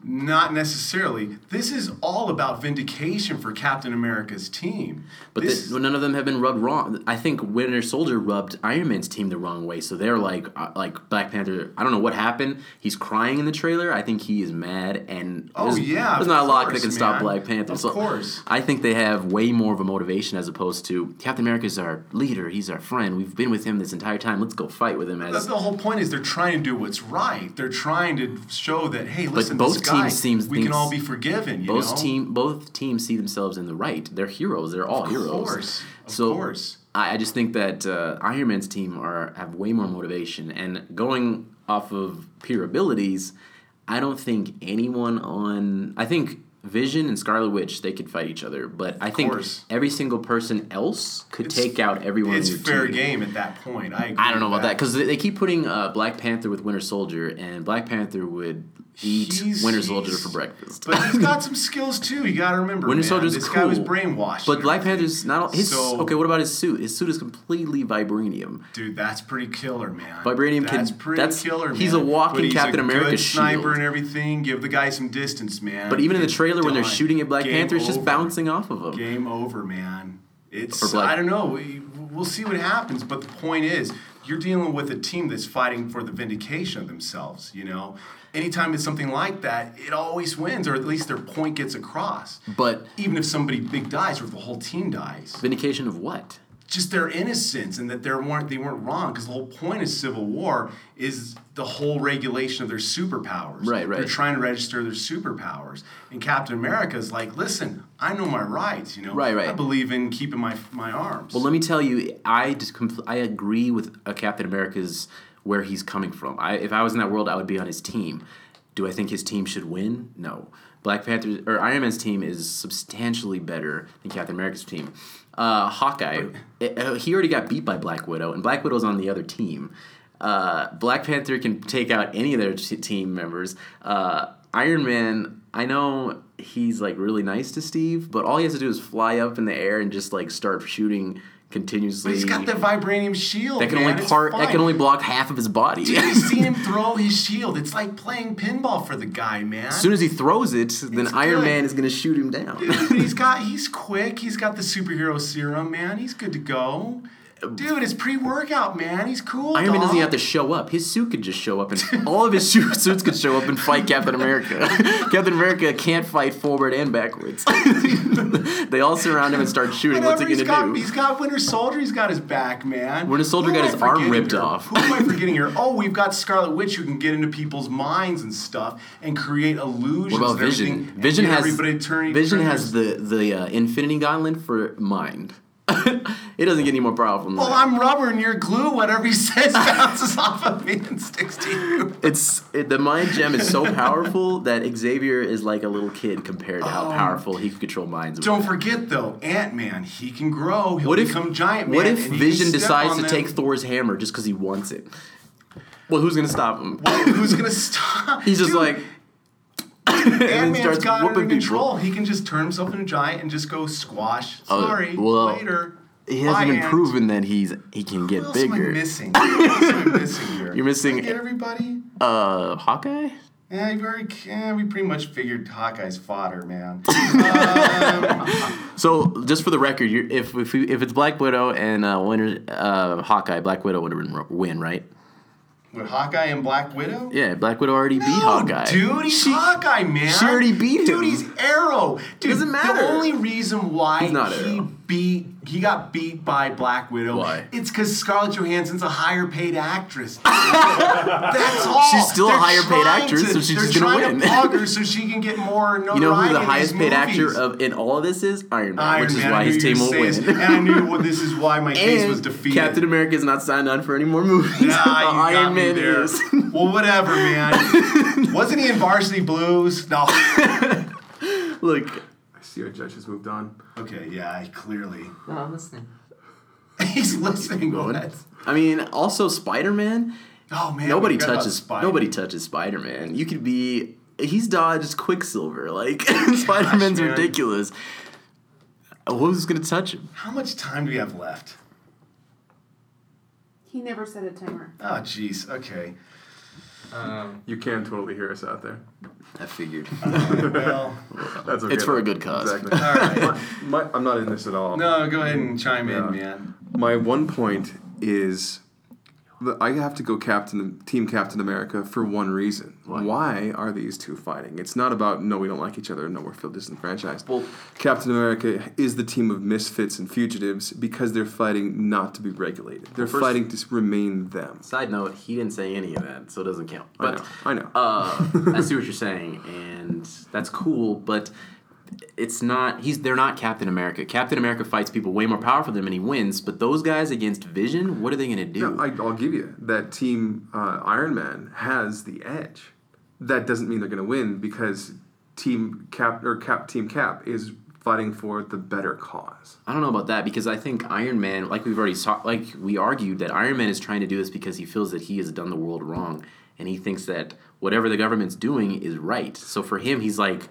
Not necessarily. This is all about vindication for Captain America's team. But This- the, none of them have been rubbed wrong. I think Winter Soldier rubbed Iron Man's team the wrong way. So they're like, uh, like Black Panther. I don't know what happened. He's crying in the trailer. I think he is mad, and Oh, there's, yeah, there's not a lot that can stop. Black Panther. Of so course. I think they have way more of a motivation as opposed to Captain America's our leader. He's our friend. We've been with him this entire time. Let's go fight with him. As That's the whole point is they're trying to do what's right. They're trying to show that hey, But listen, both this guy, teams seems we can all be forgiven. You both know? team both teams see themselves in the right. They're heroes. They're all Of heroes. course, of so course. I, I just think that uh, Iron Man's team are have way more motivation, and going off of pure abilities, I don't think anyone on. I think Vision and Scarlet Witch they could fight each other, but I think every single person else could It's- take out everyone. It's fair team. game at that point. I agree I don't know about that because they, they keep putting uh, Black Panther with Winter Soldier, and Black Panther would eat He's- Winter Soldier he's- for breakfast. But he's got some skills too. You got to remember. Winter man, Soldier's this cool. guy was brainwashed. But Black. Panther's not his. So- okay, what about his suit? His suit is completely vibranium. Dude, that's pretty killer, man. Vibranium can- that's pretty that's- killer. he's man. a walking he's Captain a America good sniper shield. and everything. Give the guy some distance, man. But even in the trailer, when they're shooting at Black Game Panther, it's just bouncing off of him. Game over, man. It's I don't know. We, we'll see what happens. But the point is, you're dealing with a team that's fighting for the vindication of themselves. You know, anytime it's something like that, it always wins, or at least their point gets across. But Even if somebody big dies, or if the whole team dies, vindication of what? just their innocence and that they weren't they weren't wrong. Because the whole point of Civil War is the whole regulation of their superpowers. Right, right. They're trying to register their superpowers, and Captain America is like, listen, I know my rights. You know, Right, right. I believe in keeping my my arms. Well, let me tell you, I just compl- I agree with Captain America's where he's coming from. I, if I was in that world, I would be on his team. Do I think his team should win? No. Black Panther or Iron Man's team is substantially better than Captain America's team. Uh, Hawkeye, it- uh, he already got beat by Black Widow, and Black Widow's on the other team. Uh, Black Panther can take out any of their t- team members. Uh, Iron Man, I know he's like really nice to Steve, but all he has to do is fly up in the air and just like start shooting continuously. But he's got the vibranium shield. that can man. only part that can only block half of his body. Dude, you seen him throw his shield. It's like playing pinball for the guy, man. as soon as he throws it, then It's Iron good. Man is gonna shoot him down. Dude, he's got he's quick. He's got the superhero serum, man. He's good to go. Dude, it's pre-workout, man. He's cool. Iron Man doesn't have to show up. His suit could just show up, and all of his suits could show up and fight Captain America. Captain America can't fight forward and backwards. they all surround him and start shooting. What's Whatever, he gonna got, do? He's got Winter Soldier. He's got his back, man. Winter Soldier got I his arm ripped here? off. Who am I forgetting here? Oh, we've got Scarlet Witch who can get into people's minds and stuff and create illusions. What about Vision? Vision has everybody turning. Vision has the the uh, Infinity Gauntlet for mind. it doesn't get any more powerful than Well, that. I'm rubber and you're glue. Whatever he says bounces off of me and sticks to you. It's it, the mind gem is so powerful that Xavier is like a little kid compared to how Oh. powerful he can control minds. Don't forget though, Ant Man, he can grow. He'll what if become giant man. What if and he can Vision step decides on to them. take Thor's hammer just because he wants it? Well, who's gonna stop him? Who's gonna stop? He's just Dude, like Ant then Man's got it under control. He can just turn himself into a giant and just go squash. Oh, Sorry, well, later. he hasn't been Ant. proven that he's he can get What else am I bigger. missing? Am I missing here? You're missing- Did I get everybody. Uh, Hawkeye. Yeah, you already. Yeah, we pretty much figured Hawkeye's fodder, man. So just for the record, you're, if if, we, if it's Black Widow and uh, winner uh, Hawkeye, Black Widow would win, right? With Hawkeye and Black Widow. Yeah, Black Widow already beat Hawkeye. Dude, he's Hawkeye, man. she already beat him. Dude, he's Arrow. Dude, Doesn't matter. The only reason why He's not he Arrow. beat he got beat by Black Widow. Why? It's because Scarlett Johansson's a higher paid actress. That's all. She's still a They're higher paid actress, to- so she's just gonna win. To pog her so she can get more. You know who the highest paid actor of in all of this is? Iron Man, Iron which is Man, why his team will win. and I knew well, this is why my case was defeated. Captain America is not signed on for any more movies. Nah, Iron me Man there. is. Well, whatever, man. Wasn't he in Varsity Blues? No. Look, I our judge has moved on. Okay, yeah, I clearly. No, I'm listening. He's listening. going. What? I mean, also Spider Man. Oh man, nobody we forgot about touches. Spidey. Nobody touches Spider Man. You could be. He's dodged Quicksilver. Like Spider Man's man. ridiculous. Uh, who's gonna touch him? How much time do we have left? He never set a timer. Oh, jeez. Okay. Um, You can totally hear us out there. I figured. well, That's okay. It's for a good cause. Exactly. all right. My, my, I'm not in this at all. No, go ahead and chime Yeah. in, man. My one point is that I have to go Captain Team Captain America for one reason. Why? are these two fighting? It's not about no, we don't like each other, no, we're feel disenfranchised. Well- Captain America is the team of misfits and fugitives because they're fighting not to be regulated. They're first- fighting to remain them. Side note: He didn't say any of that, so it doesn't count. I know. I know. uh, I see what you're saying, and that's cool. But it's not. He's. They're not Captain America. Captain America fights people way more powerful than him, and he wins. But those guys against Vision, what are they gonna do? No, I, I'll give you that team uh, Iron Man has the edge. That doesn't mean they're going to win because Team Cap or Cap Team Cap is fighting for the better cause. I don't know about that because I think Iron Man, like we've already saw, like we argued that Iron Man is trying to do this because he feels that he has done the world wrong, and he thinks that whatever the government's doing is right. So for him, he's like,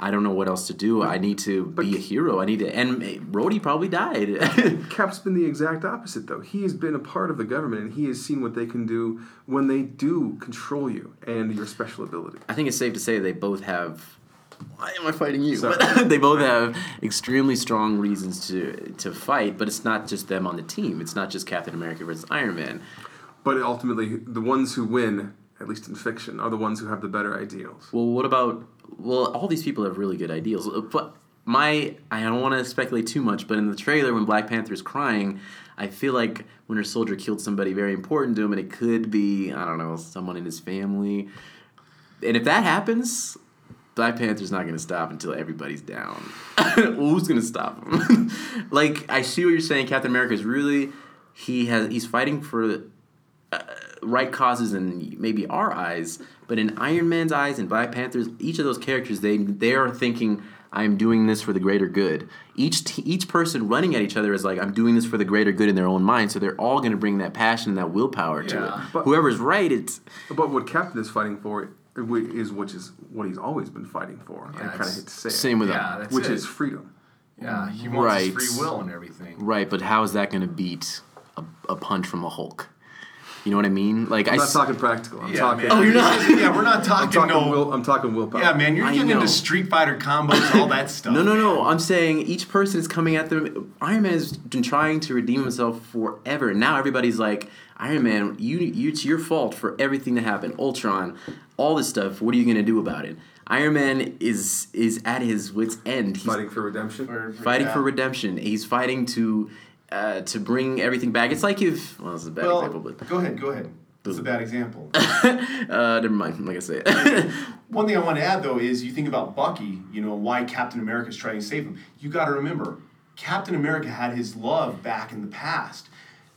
I don't know what else to do. I need to be a hero. I need to. And Rhodey probably died. Cap's been the exact opposite, though. He has been a part of the government, and he has seen what they can do when they do control you and your special ability. I think it's safe to say they both have. Why am I fighting you? But they both have extremely strong reasons to to fight. But it's not just them on the team. It's not just Captain America versus Iron Man. But ultimately, the ones who win, at least in fiction, are the ones who have the better ideals. Well, what about? Well, all these people have really good ideals. Uh, But my, I don't want to speculate too much. But in the trailer, when Black Panther's crying, I feel like Winter Soldier killed somebody very important to him, and it could be I don't know someone in his family. And if that happens, Black Panther's not gonna stop until everybody's down. Who's gonna stop him? like I see what you're saying. Captain America is really he has he's fighting for uh, right causes in maybe our eyes, but in Iron Man's eyes and Black Panther's, each of those characters they they are thinking. I'm doing this for the greater good. Each t- each person running at each other is like I'm doing this for the greater good in their own mind. So they're all going to bring that passion and that willpower to it. But- Whoever's right, it's But what Captain is fighting for is which is what he's always been fighting for. I kind of hate to say Same it. with Yeah, that's which it. is freedom. Yeah, he wants Right. his free will and everything. right. But how is that going to beat a, a punch from a Hulk? You know what I mean? Like I'm not s- talking practical. I'm Yeah, talking. man. Oh, you're not? Yeah, we're not talking. I'm talking talking. no- Will, I'm talking willpower. Yeah, man, you're I getting know. into Street Fighter combos, all that stuff. No, no, no. I'm saying each person is coming at them. Iron Man has been trying to redeem himself forever. Now everybody's like, Iron Man, you, you, it's your fault for everything to happen. Ultron, all this stuff. What are you gonna do about it? Iron Man is is at his wits' end. He's Fighting for redemption. fighting yeah. for redemption. He's fighting to uh, to bring everything back. It's like if well, this is a bad Well, example, but go ahead, go ahead. That's a bad example. uh, never mind. Like I said, One thing I want to add though is you think about Bucky, you know, why Captain America is trying to save him. You got to remember, Captain America had his love back in the past.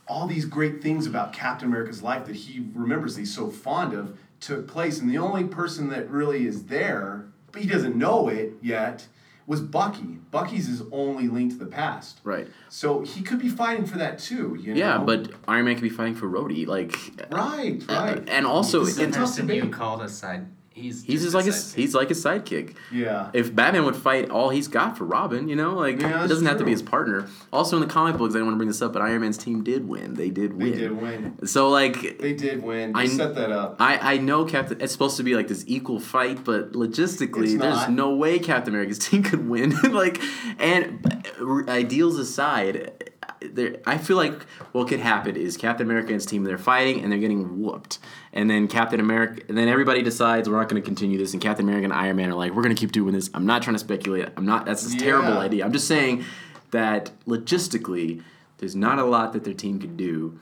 All these great things about Captain America's life that he remembers that he's so fond of took place, and the only person that really is there, but he doesn't know it yet, was Bucky. Bucky's his only link to the past. Right. So he could be fighting for that too. You know? Yeah, but Iron Man could be fighting for Rhodey, like. Right, right. and also, This is the in- person you called a side. He's He's just like side his, he's like his sidekick. Yeah. If Batman would fight all he's got for Robin, you know, like Yeah, it doesn't have to be his partner. Also in the comic books, I don't want to bring this up, but Iron Man's team did win. They did win. They did win. So like They did win. They I- set that up. I, I know Captain. It's supposed to be like this equal fight, but logistically, there's no way Captain America's team could win. like, and uh, ideals aside, there I feel like what could happen is Captain America and his team they're fighting and they're getting whooped, and then Captain America, and then everybody decides we're not going to continue this, and Captain America and Iron Man are like, we're going to keep doing this. I'm not trying to speculate. I'm not. That's a terrible idea. I'm just saying that logistically, there's not a lot that their team could do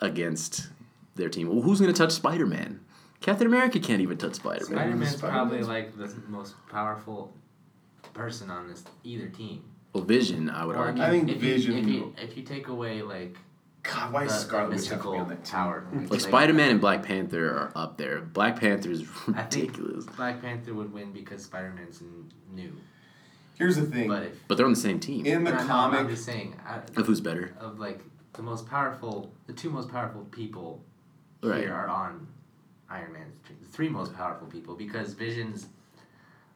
against their team. Well, who's going to touch Spider Man? Captain America can't even touch Spider Man. Spider Man's probably like the most powerful person on this either team. Well, Vision, I would Or argue. I think if Vision- You, if, you, if you take away like God, why is Scarlet Witch have to be on that tower? power, like Spider Man and Black Panther are up there. Black Panther is I think ridiculous, Black Panther would win because Spider Man's new. Here's the thing. But if but they're on the same team. in the I know, comic, I'm just saying I, Of who's better? of like the most powerful, the two most powerful people Right. here are on Iron Man's team. The three most powerful people because Vision's,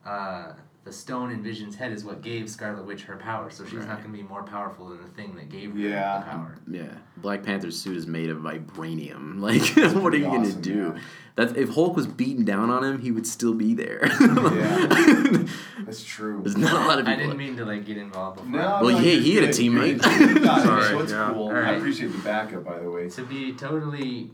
uh, the stone in Vision's head is what gave Scarlet Witch her power. So she's not going to be more powerful than the thing that gave her Yeah. the power. Yeah, Black Panther's suit is made of vibranium. Like, what are you gonna do? yeah. That if Hulk was beaten down on him, he would still be there. Yeah. that's true. There's not a lot of people. I didn't mean to like get involved before. No, Well, no, hey, you're he had a teammate. You're good. You got it, Sorry, so it's yeah. cool. I appreciate the backup, by the way. To be totally,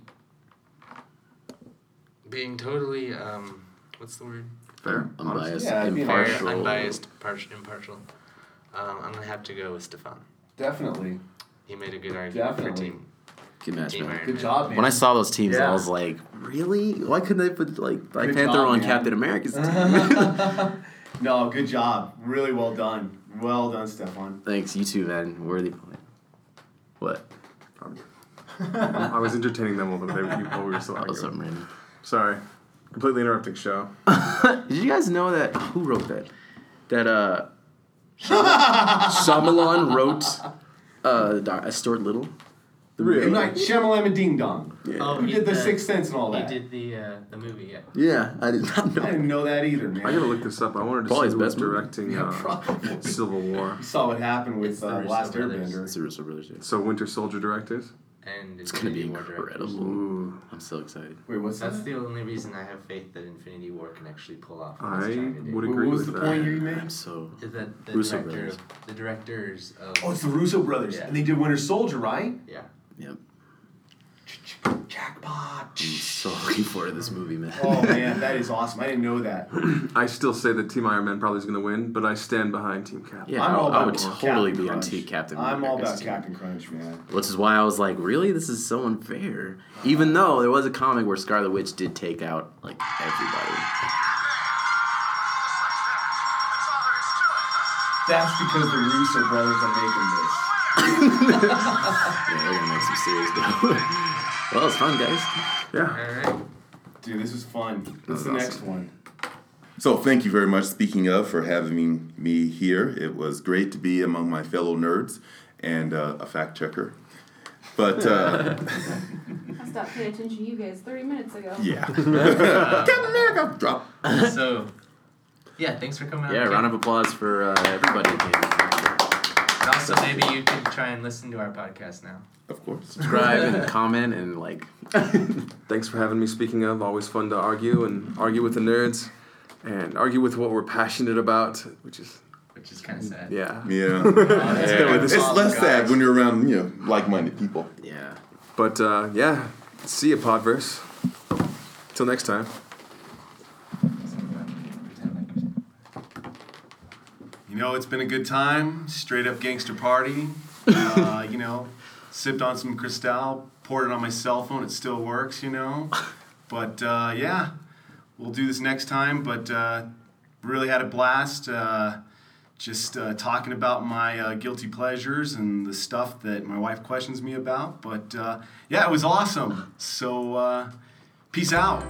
being totally, um, what's the word? Fair. Unbiased, Yeah, impartial. Fair, unbiased, par- impartial. Um, I'm gonna have to go with Stefan. Definitely. He made a good argument for Definitely. team. Good match, Team man. Iron Good Man. job, man. When I saw those teams, I was like, really? Why couldn't they put like Black Good Panther job, on man. Captain America's team? no, good job. Really well done. Well done, Stefan. Thanks, you too, man. Worthy point. What? I was entertaining them while they while we were still That was arguing. something. Sorry, completely interrupting show. Did you guys know that? Who wrote that? That uh, Shyamalan wrote uh, Dar- Stuart Little. The Really? M. Night Shyamalan Ding Dong. Yeah. Oh, Who he- did The uh, Sixth Sense and all that? He did the uh, the movie, yeah. Yeah, I did not I know. didn't know that either, man. I gotta look this up. I wanted to Probably see his who was best movie. directing uh, probably. Civil War. You saw what happened It's with the uh, Russo Last brothers. Airbender. It's the Russo brothers. yeah. So Winter Soldier directors. And It's gonna be War incredible. Ooh, I'm so excited. Wait, what's That's that? the only reason I have faith that Infinity War can actually pull off what I it's trying to do. would agree what was with the that. point here you made? I'm so. Is that the Russo director brothers. the directors of Oh, it's the Russo brothers, Yeah. and they did Winter Soldier, right? yeah. Yep. Jackpot. I'm so looking forward to this movie, man. Oh man, that is awesome. I didn't know that. I still say that Team Iron Man probably is gonna win, but I stand behind Team Captain. Yeah, I'm I, all I about would Captain totally be on Team Captain I'm all about team. Captain Crunch, man. Which is why I was like, really? This is so unfair. Even though there was a comic where Scarlet Witch did take out like everybody. That's because the Russo brothers are making this. Yeah, they're gonna make some serious dough. Well, it's fun, guys. Yeah. Alright. Dude, this was fun. That What's was the next one? So thank you very much. Speaking of, for having me here, it was great to be among my fellow nerds and uh, a fact checker. But uh, I stopped paying attention to you guys 30 minutes ago. yeah, Captain America drop. So yeah, thanks for coming out. Yeah, Kim. round of applause for uh, everybody. Who came. And also maybe you could try and listen to our podcast now. Of course. Subscribe and comment and like. Thanks for having me. Speaking of, always fun to argue and argue with the nerds, and argue with what we're passionate about, which is Which is kinda sad. yeah. Yeah, That's good with it's this. less sad when you're around you know like-minded people. Yeah. But uh, yeah, see you, Podverse. Till next time. You know, it's been a good time. Straight up gangster party. Uh, you know, sipped on some Cristal, poured it on my cell phone. It still works, you know. But uh, yeah, we'll do this next time. But uh, really had a blast. Uh, just uh, talking about my uh, guilty pleasures and the stuff that my wife questions me about. But yeah, it was awesome. So peace out.